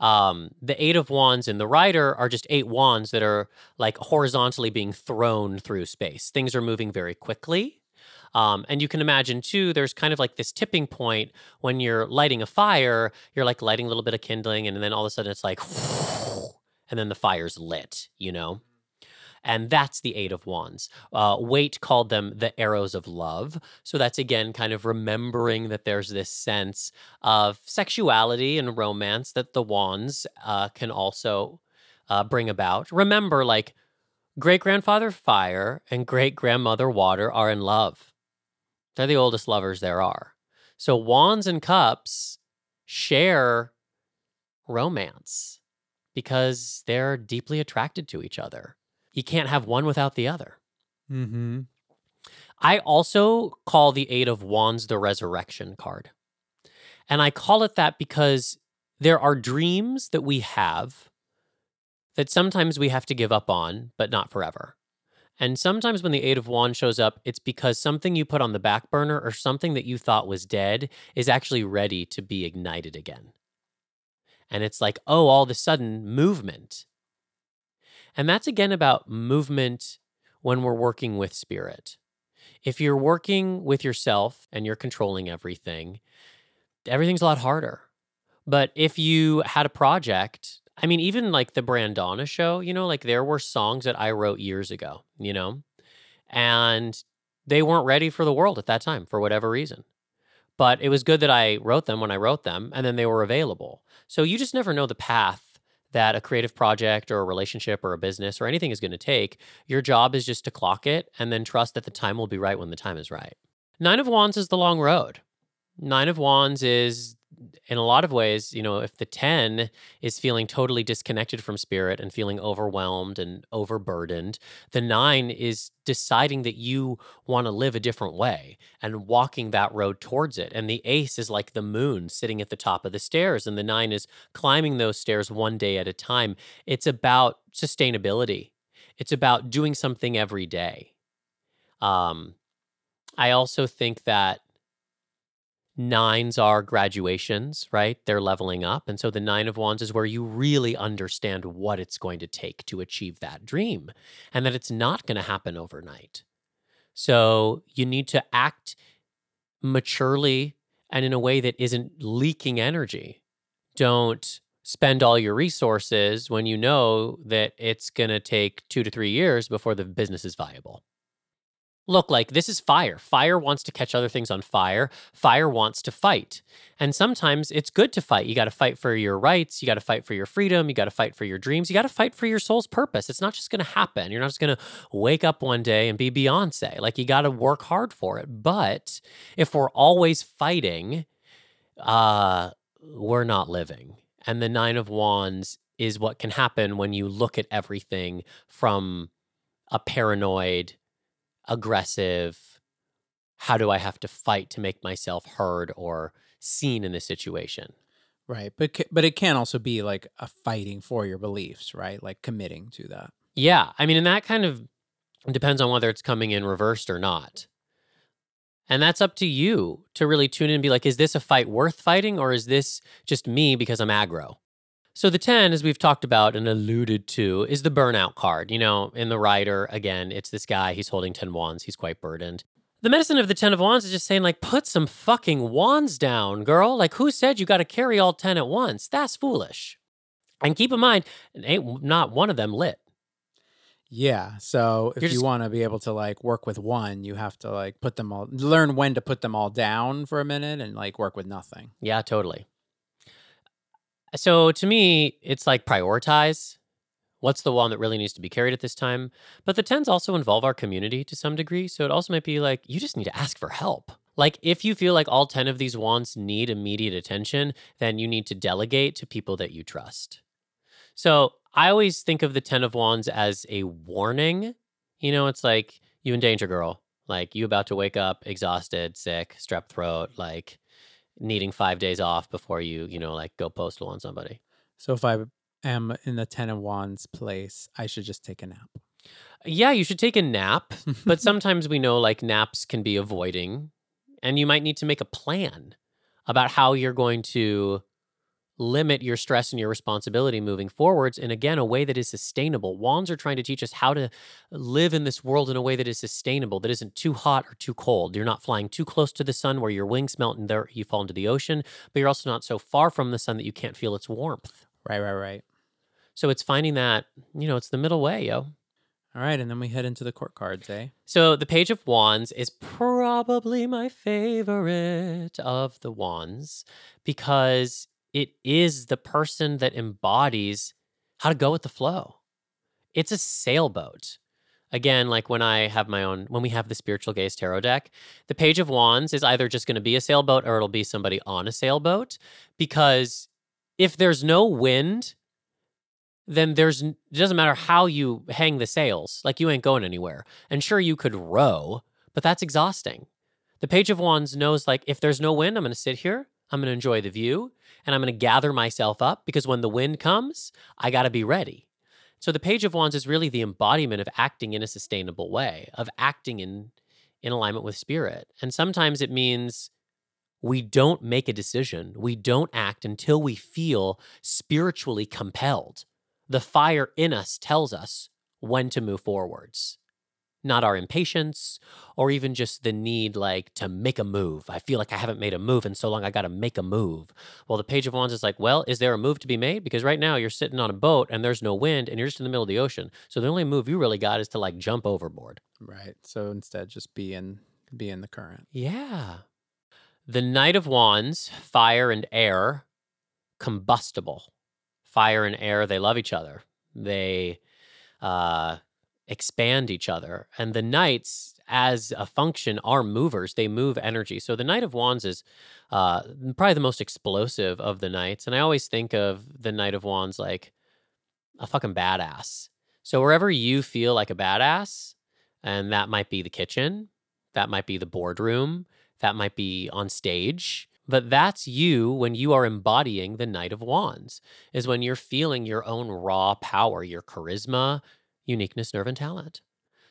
Um, the eight of wands and the rider are just eight wands that are like horizontally being thrown through space. Things are moving very quickly. Um, and you can imagine too, there's kind of like this tipping point when you're lighting a fire, you're like lighting a little bit of kindling, and then all of a sudden it's like, and then the fire's lit, you know? And that's the Eight of Wands. Uh, called them the arrows of love. So that's again kind of remembering that there's this sense of sexuality and romance that the wands uh, can also uh, bring about. Remember, like, great grandfather fire and great grandmother water are in love. They're the oldest lovers there are. So wands and cups share romance because they're deeply attracted to each other. You can't have one without the other. Mm-hmm. I also call the Eight of Wands the Resurrection card. And I call it that because there are dreams that we have that sometimes we have to give up on, but not forever. And sometimes when the Eight of Wands shows up, it's because something you put on the back burner or something that you thought was dead is actually ready to be ignited again. And it's like, oh, all of a sudden, movement. And that's again about movement when we're working with spirit. If you're working with yourself and you're controlling everything, everything's a lot harder. But if you had a project I mean, even like the Brandonna show, you know, like there were songs that I wrote years ago, you know, and they weren't ready for the world at that time for whatever reason. But it was good that I wrote them when I wrote them and then they were available. So you just never know the path that a creative project or a relationship or a business or anything is going to take. Your job is just to clock it and then trust that the time will be right when the time is right. Nine of Wands is the long road. Nine of Wands is in a lot of ways, you know, if the 10 is feeling totally disconnected from spirit and feeling overwhelmed and overburdened, the 9 is deciding that you want to live a different way and walking that road towards it. And the ace is like the moon sitting at the top of the stairs, and the 9 is climbing those stairs one day at a time. It's about sustainability, it's about doing something every day. Um, I also think that nines are graduations, right? They're leveling up. And so the nine of wands is where you really understand what it's going to take to achieve that dream and that it's not going to happen overnight. So you need to act maturely and in a way that isn't leaking energy. Don't spend all your resources when you know that it's going to take two to three years before the business is viable look like this is fire. Fire wants to catch other things on fire. Fire wants to fight. And sometimes it's good to fight. You got to fight for your rights. You got to fight for your freedom. You got to fight for your dreams. You got to fight for your soul's purpose. It's not just going to happen. You're not just going to wake up one day and be Beyonce. Like you got to work hard for it. But if we're always fighting, uh, we're not living. And the Nine of Wands is what can happen when you look at everything from a paranoid, aggressive how do i have to fight to make myself heard or seen in this situation? Right but but it can also be like a fighting for your beliefs right? Like committing to that. Yeah i mean and that kind of depends on whether it's coming in reversed or not. And that's up to you to really tune in and be like is this a fight worth fighting or is this just me because i'm aggro so the 10, as we've talked about and alluded to, is the burnout card. You know, in the rider, again, it's this guy, he's holding 10 wands, he's quite burdened. The medicine of the 10 of wands is just saying, like, put some fucking wands down, girl. Like, who said you got to carry all 10 at once? That's foolish. And keep in mind, ain't not one of them lit. Yeah. So if just, you want to be able to like work with one, you have to like put them all, learn when to put them all down for a minute and like work with nothing. Yeah, totally. So to me, it's like prioritize. What's the one that really needs to be carried at this time? But the 10s also involve our community to some degree. So it also might be like, you just need to ask for help. Like, if you feel like all 10 of these wands need immediate attention, then you need to delegate to people that you trust. So I always think of the 10 of wands as a warning. You know, it's like you in danger, girl. Like, you about to wake up exhausted, sick, strep throat. Like, needing five days off before you, you know, like go postal on somebody. So if I am in the Ten of Wands place, I should just take a nap. Yeah, you should take a nap, but sometimes we know like naps can be avoiding, and you might need to make a plan about how you're going to limit your stress and your responsibility moving forwards in again a way that is sustainable. Wands are trying to teach us how to live in this world in a way that is sustainable, that isn't too hot or too cold. You're not flying too close to the sun where your wings melt and there you fall into the ocean, but you're also not so far from the sun that you can't feel its warmth. Right, right, right. So it's finding that, you know, it's the middle way, yo. All right, and then we head into the court cards, eh? So the Page of Wands is probably my favorite of the wands because it is the person that embodies how to go with the flow. It's a sailboat. Again, like when I have my own, when we have the Spiritual Gayze tarot deck, the Page of Wands is either just going to be a sailboat or it'll be somebody on a sailboat. Because if there's no wind, then there's it doesn't matter how you hang the sails, like you ain't going anywhere. And sure, you could row, but that's exhausting. The Page of Wands knows like if there's no wind, I'm going to sit here, I'm going to enjoy the view, and I'm going to gather myself up because when the wind comes, I got to be ready. So the Page of Wands is really the embodiment of acting in a sustainable way, of acting in in alignment with spirit. And sometimes it means we don't make a decision. We don't act until we feel spiritually compelled. The fire in us tells us when to move forwards not our impatience or even just the need like to make a move. I feel like I haven't made a move in so long I got to make a move. Well, the page of wands is like, well, is there a move to be made? Because right now you're sitting on a boat and there's no wind and you're just in the middle of the ocean. So the only move you really got is to like jump overboard. Right. So instead just be in be in the current. Yeah. The Knight of Wands, fire and air, combustible. Fire and air, they love each other. They uh expand each other. And the knights, as a function, are movers. They move energy. So the Knight of Wands is uh, probably the most explosive of the knights. And I always think of the Knight of Wands like a fucking badass. So wherever you feel like a badass, and that might be the kitchen, that might be the boardroom, that might be on stage. But that's you when you are embodying the Knight of Wands, is when you're feeling your own raw power, your charisma, uniqueness, nerve, and talent.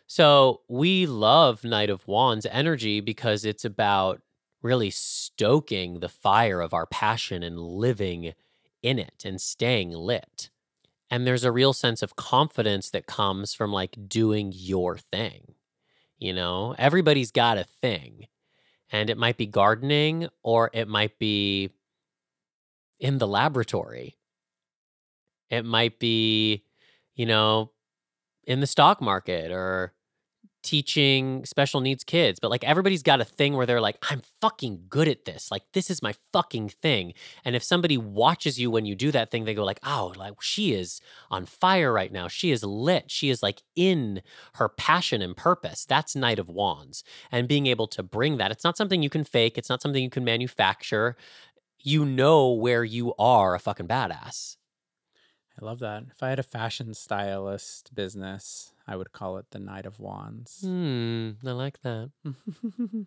So we love Knight of Wands energy because it's about really stoking the fire of our passion and living in it and staying lit. And there's a real sense of confidence that comes from like doing your thing. You know, everybody's got a thing, and it might be gardening or it might be in the laboratory. It might be, you know, in the stock market or teaching special needs kids, but like everybody's got a thing where they're like, I'm fucking good at this. Like, this is my fucking thing. And if somebody watches you when you do that thing, they go, like, oh, like she is on fire right now. She is lit. She is like in her passion and purpose. That's Knight of Wands. And being able to bring that, it's not something you can fake, it's not something you can manufacture. You know where you are a fucking badass. I love that. If I had a fashion stylist business, I would call it the Knight of Wands. Hmm, I like that. and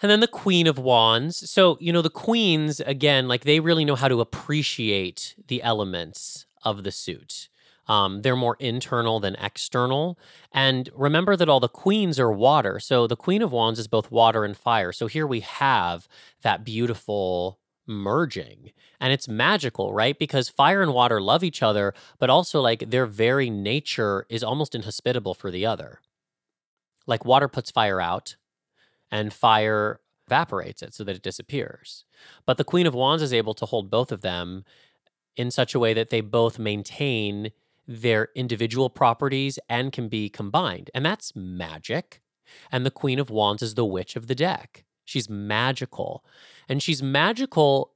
then the Queen of Wands. So, you know, the queens, again, like they really know how to appreciate the elements of the suit. Um, they're more internal than external. And remember that all the queens are water. So the Queen of Wands is both water and fire. So here we have that beautiful merging and it's magical right? Because fire and water love each other but also like their very nature is almost inhospitable for the other. Like water puts fire out and fire evaporates it so that it disappears. But the queen of wands is able to hold both of them in such a way that they both maintain their individual properties and can be combined and that's magic. And the queen of wands is the witch of the deck She's magical. And she's magical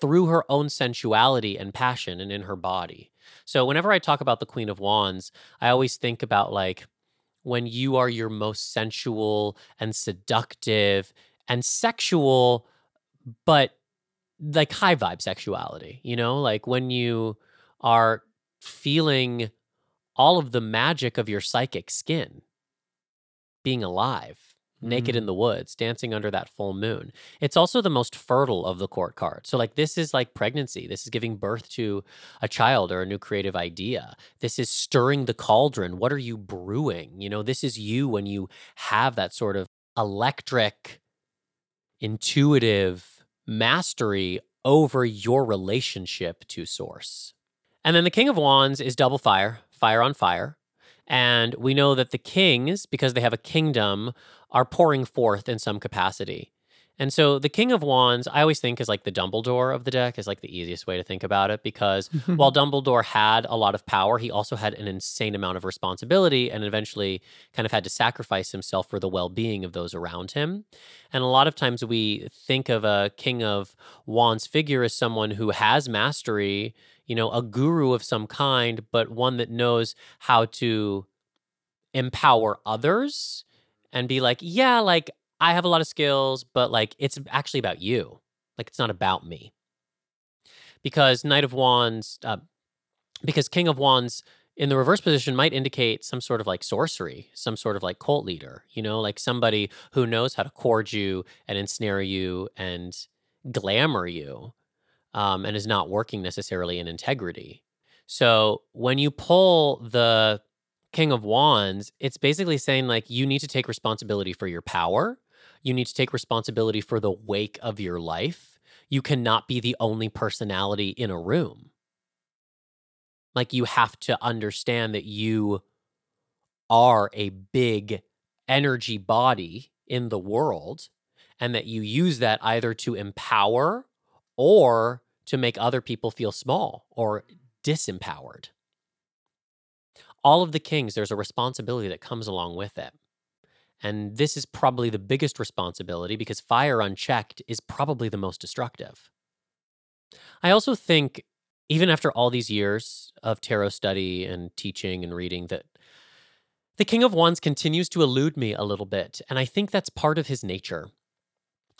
through her own sensuality and passion and in her body. So whenever I talk about the Queen of Wands, I always think about like when you are your most sensual and seductive and sexual, but like high vibe sexuality, you know, like when you are feeling all of the magic of your psychic skin being alive naked in mm. the woods, dancing under that full moon. It's also the most fertile of the court cards. So, like, this is like pregnancy. This is giving birth to a child or a new creative idea. This is stirring the cauldron. What are you brewing? You know, this is you when you have that sort of electric, intuitive mastery over your relationship to source. And then the King of Wands is double fire, fire on fire. And we know that the kings, because they have a kingdom, are pouring forth in some capacity. And so the King of Wands, I always think is like the Dumbledore of the deck, is like the easiest way to think about it because while Dumbledore had a lot of power, he also had an insane amount of responsibility and eventually kind of had to sacrifice himself for the well being of those around him. And a lot of times we think of a King of Wands figure as someone who has mastery, you know, a guru of some kind, but one that knows how to empower others and be like, yeah, like I have a lot of skills, but like it's actually about you. Like it's not about me. Because Knight of Wands, uh, because King of Wands in the reverse position might indicate some sort of like sorcery, some sort of like cult leader, you know, like somebody who knows how to cord you and ensnare you and glamour you um, and is not working necessarily in integrity. So when you pull the King of Wands, it's basically saying like you need to take responsibility for your power you need to take responsibility for the wake of your life. You cannot be the only personality in a room. Like, you have to understand that you are a big energy body in the world and that you use that either to empower or to make other people feel small or disempowered. All of the kings, there's a responsibility that comes along with it. And this is probably the biggest responsibility because fire unchecked is probably the most destructive. I also think, even after all these years of tarot study and teaching and reading, that the King of Wands continues to elude me a little bit. And I think that's part of his nature.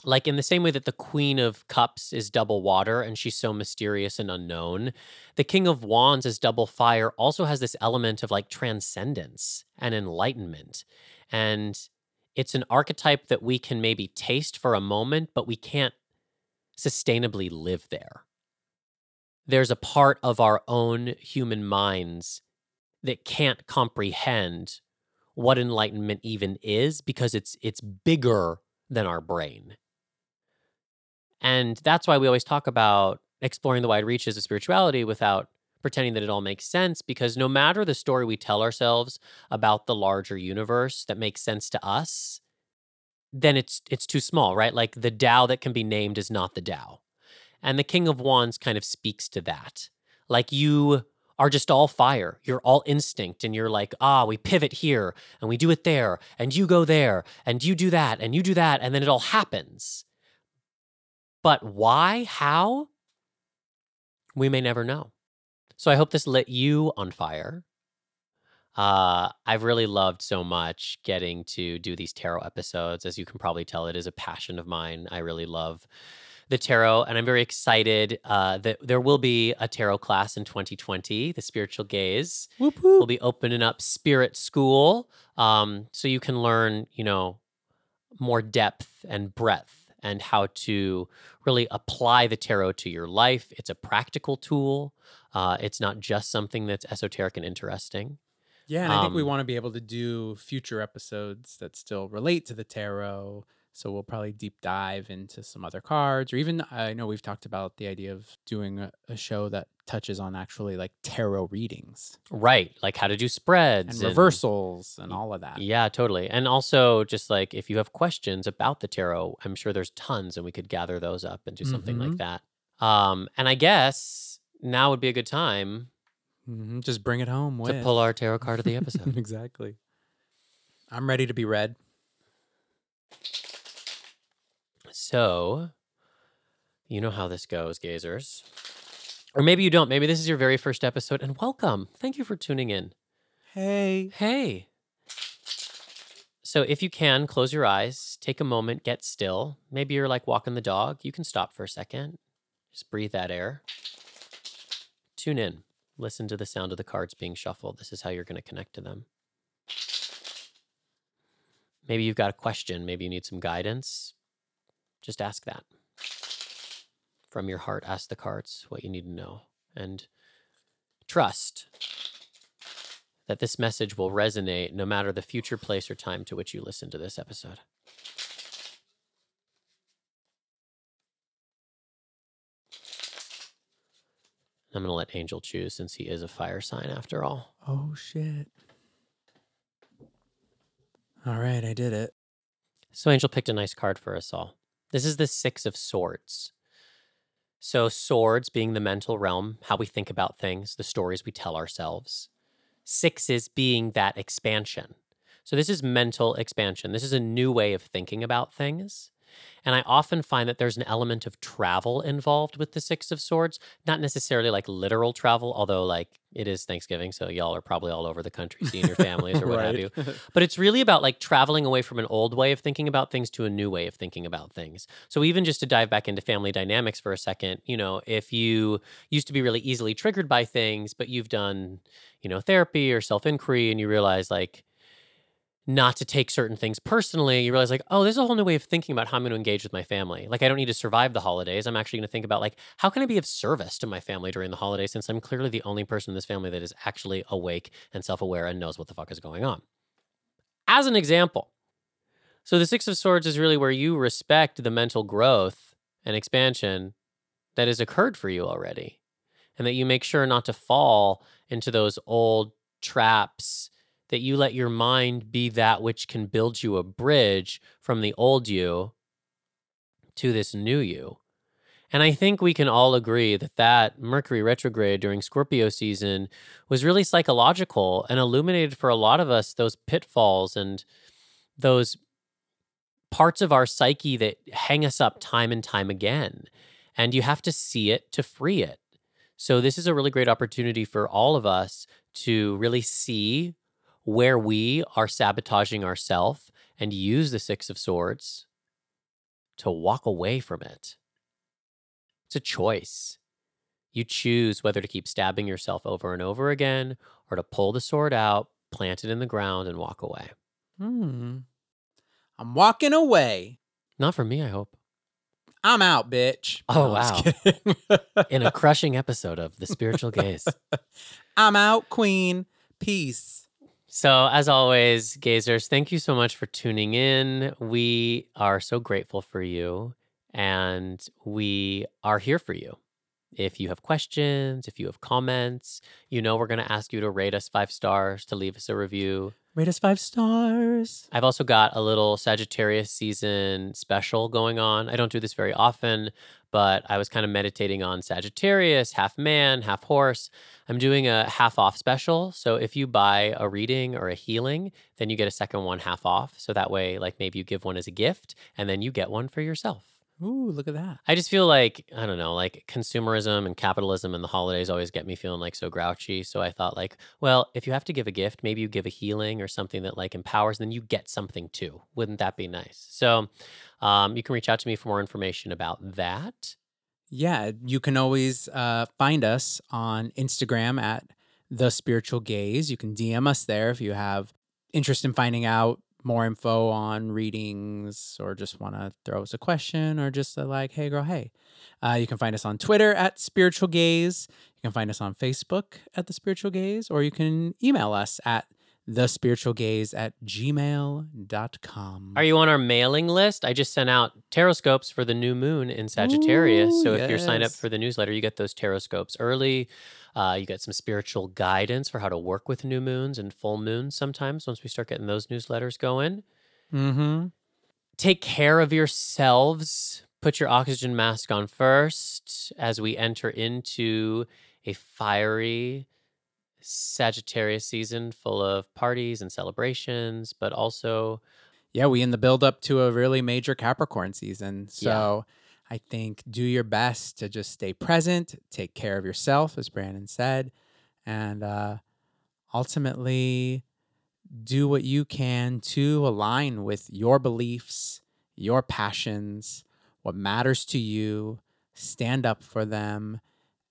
Like, in the same way that the Queen of Cups is double water and she's so mysterious and unknown, the King of Wands is double fire, also has this element of like transcendence and enlightenment. And it's an archetype that we can maybe taste for a moment, but we can't sustainably live there. There's a part of our own human minds that can't comprehend what enlightenment even is because it's it's bigger than our brain. And that's why we always talk about exploring the wide reaches of spirituality without pretending that it all makes sense because no matter the story we tell ourselves about the larger universe that makes sense to us, then it's it's too small, right? Like the Tao that can be named is not the Tao. And the King of Wands kind of speaks to that. Like you are just all fire. You're all instinct and you're like, ah, we pivot here and we do it there and you go there and you do that and you do that and then it all happens. But why? How? We may never know. So I hope this lit you on fire. Uh, I've really loved so much getting to do these tarot episodes. As you can probably tell, it is a passion of mine. I really love the tarot, and I'm very excited uh, that there will be a tarot class in 2020. The Spiritual Gayze Whoop, will be opening up Spirit School, um, so you can learn, you know, more depth and breadth and how to really apply the tarot to your life. It's a practical tool. Uh, it's not just something that's esoteric and interesting. Yeah, and I think we Um, want to be able to do future episodes that still relate to the tarot. So we'll probably deep dive into some other cards, or even I know we've talked about the idea of doing a, a show that touches on actually like tarot readings Right, like how to do spreads and spreads reversals and all of that. Yeah, totally. And also, just like if you have questions about the tarot, I'm sure there's tons, and we could gather those up and do something like Mhm. that. Um, and I guess now would be a good time hmm Just bring it home to pull our tarot card of the episode. exactly. I'm ready to be read. so, you know how this goes, Gayzers. Or maybe you don't. Maybe this is your very first episode, and welcome. Thank you for tuning in. Hey. Hey. So, if you can, close your eyes, take a moment, get still. Maybe you're like walking the dog. You can stop for a second. Just breathe that air. Tune in. Listen to the sound of the cards being shuffled. This is how you're going to connect to them. Maybe you've got a question. Maybe you need some guidance. Just ask that. From your heart, ask the cards what you need to know. And trust that this message will resonate no matter the future place or time to which you listen to this episode. I'm going to let Angel choose since he is a fire sign after all. Oh shit. All right, I did it. So Angel picked a nice card for us all. This is the Six of Swords. So, swords being the mental realm, how we think about things, the stories we tell ourselves. Sixes being that expansion. So, this is mental expansion. This is a new way of thinking about things. And I often find that there's an element of travel involved with the Six of Swords, not necessarily like literal travel, although like it is Thanksgiving, so y'all are probably all over the country seeing your families or what have you. But it's really about like traveling away from an old way of thinking about things to a new way of thinking about things. So even just to dive back into family dynamics for a second, you know, if you used to be really easily triggered by things, but you've done, you know, therapy or self-inquiry and you realize like not to take certain things personally, you realize like, oh, there's a whole new way of thinking about how I'm going to engage with my family. Like I don't need to survive the holidays. I'm actually going to think about like how can I be of service to my family during the holidays since I'm clearly the only person in this family that is actually awake and self-aware and knows what the fuck is going on. As an example. So the 6 of swords is really where you respect the mental growth and expansion that has occurred for you already and that you make sure not to fall into those old traps that you let your mind be that which can build you a bridge from the old you to this new you. And I think we can all agree that that Mercury retrograde during Scorpio season was really psychological and illuminated for a lot of us those pitfalls and those parts of our psyche that hang us up time and time again. And you have to see it to free it. So, this is a really great opportunity for all of us to really see where we are sabotaging ourselves and use the Six of Swords to walk away from it. It's a choice. You choose whether to keep stabbing yourself over and over again or to pull the sword out, plant it in the ground, and walk away. Hmm. I'm walking away. Not for me, I hope. I'm out, bitch. Oh, No, wow. In a crushing episode of The Spiritual Gayze. I'm out, queen. Peace. So, as always, Gayzers, thank you so much for tuning in. We are so grateful for you and we are here for you. If you have questions, if you have comments, you know we're going to ask you to rate us five stars, to leave us a review. Rate us five stars. I've also got a little Sagittarius season special going on. I don't do this very often, but I was kind of meditating on Sagittarius, half man, half horse. I'm doing a half off special. So if you buy a reading or a healing, then you get a second one half off. So that way, like maybe you give one as a gift and then you get one for yourself. Ooh, look at that. I just feel like, I don't know, like consumerism and capitalism and the holidays always get me feeling like so grouchy. So I thought, like, well, if you have to give a gift, maybe you give a healing or something that like empowers, then you get something too. Wouldn't that be nice? So um, you can reach out to me for more information about that. Yeah, you can always uh, find us on Instagram at the Spiritual Gayze. You can DM us there if you have interest in finding out more info on readings or just want to throw us a question or just a like, hey girl, hey. Uh, you can find us on Twitter at Spiritual Gayze. You can find us on Facebook at the Spiritual Gayze, or you can email us at the spiritual gayze at gmail.com. Are you on our mailing list? I just sent out taroscopes for the new moon in Sagittarius. Ooh, so if you're signed up for the newsletter, you get those taroscopes early. Uh, you get some spiritual guidance for how to work with new moons and full moons sometimes once we start getting those newsletters going. Mm-hmm. Take care of yourselves. Put your oxygen mask on first as we enter into a fiery Sagittarius season full of parties and celebrations, but also Yeah, we in the build up to a really major Capricorn season. So I think do your best to just stay present, take care of yourself, as Brandon said, and uh, ultimately do what you can to align with your beliefs, your passions, what matters to you, stand up for them,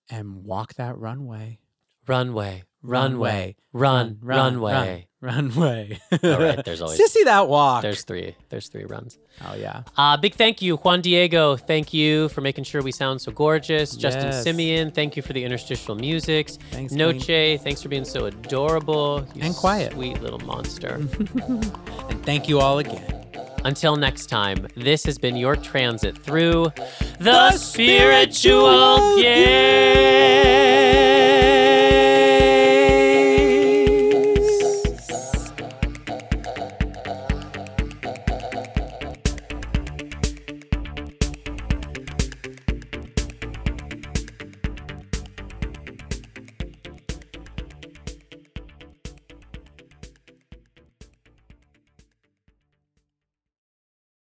and walk that runway. runway, runway, run, runway. runway. All right, there's always- sissy that walk. There's three. There's three runs. oh yeah. Uh, big thank you, Juan Diego. Thank you for making sure we sound so gorgeous. Justin Simeon, thank you for the interstitial musics. Thanks, Noche, thanks for being so adorable And quiet. sweet little monster. And thank you all again. Until next time, this has been your transit through the, spiritual gift.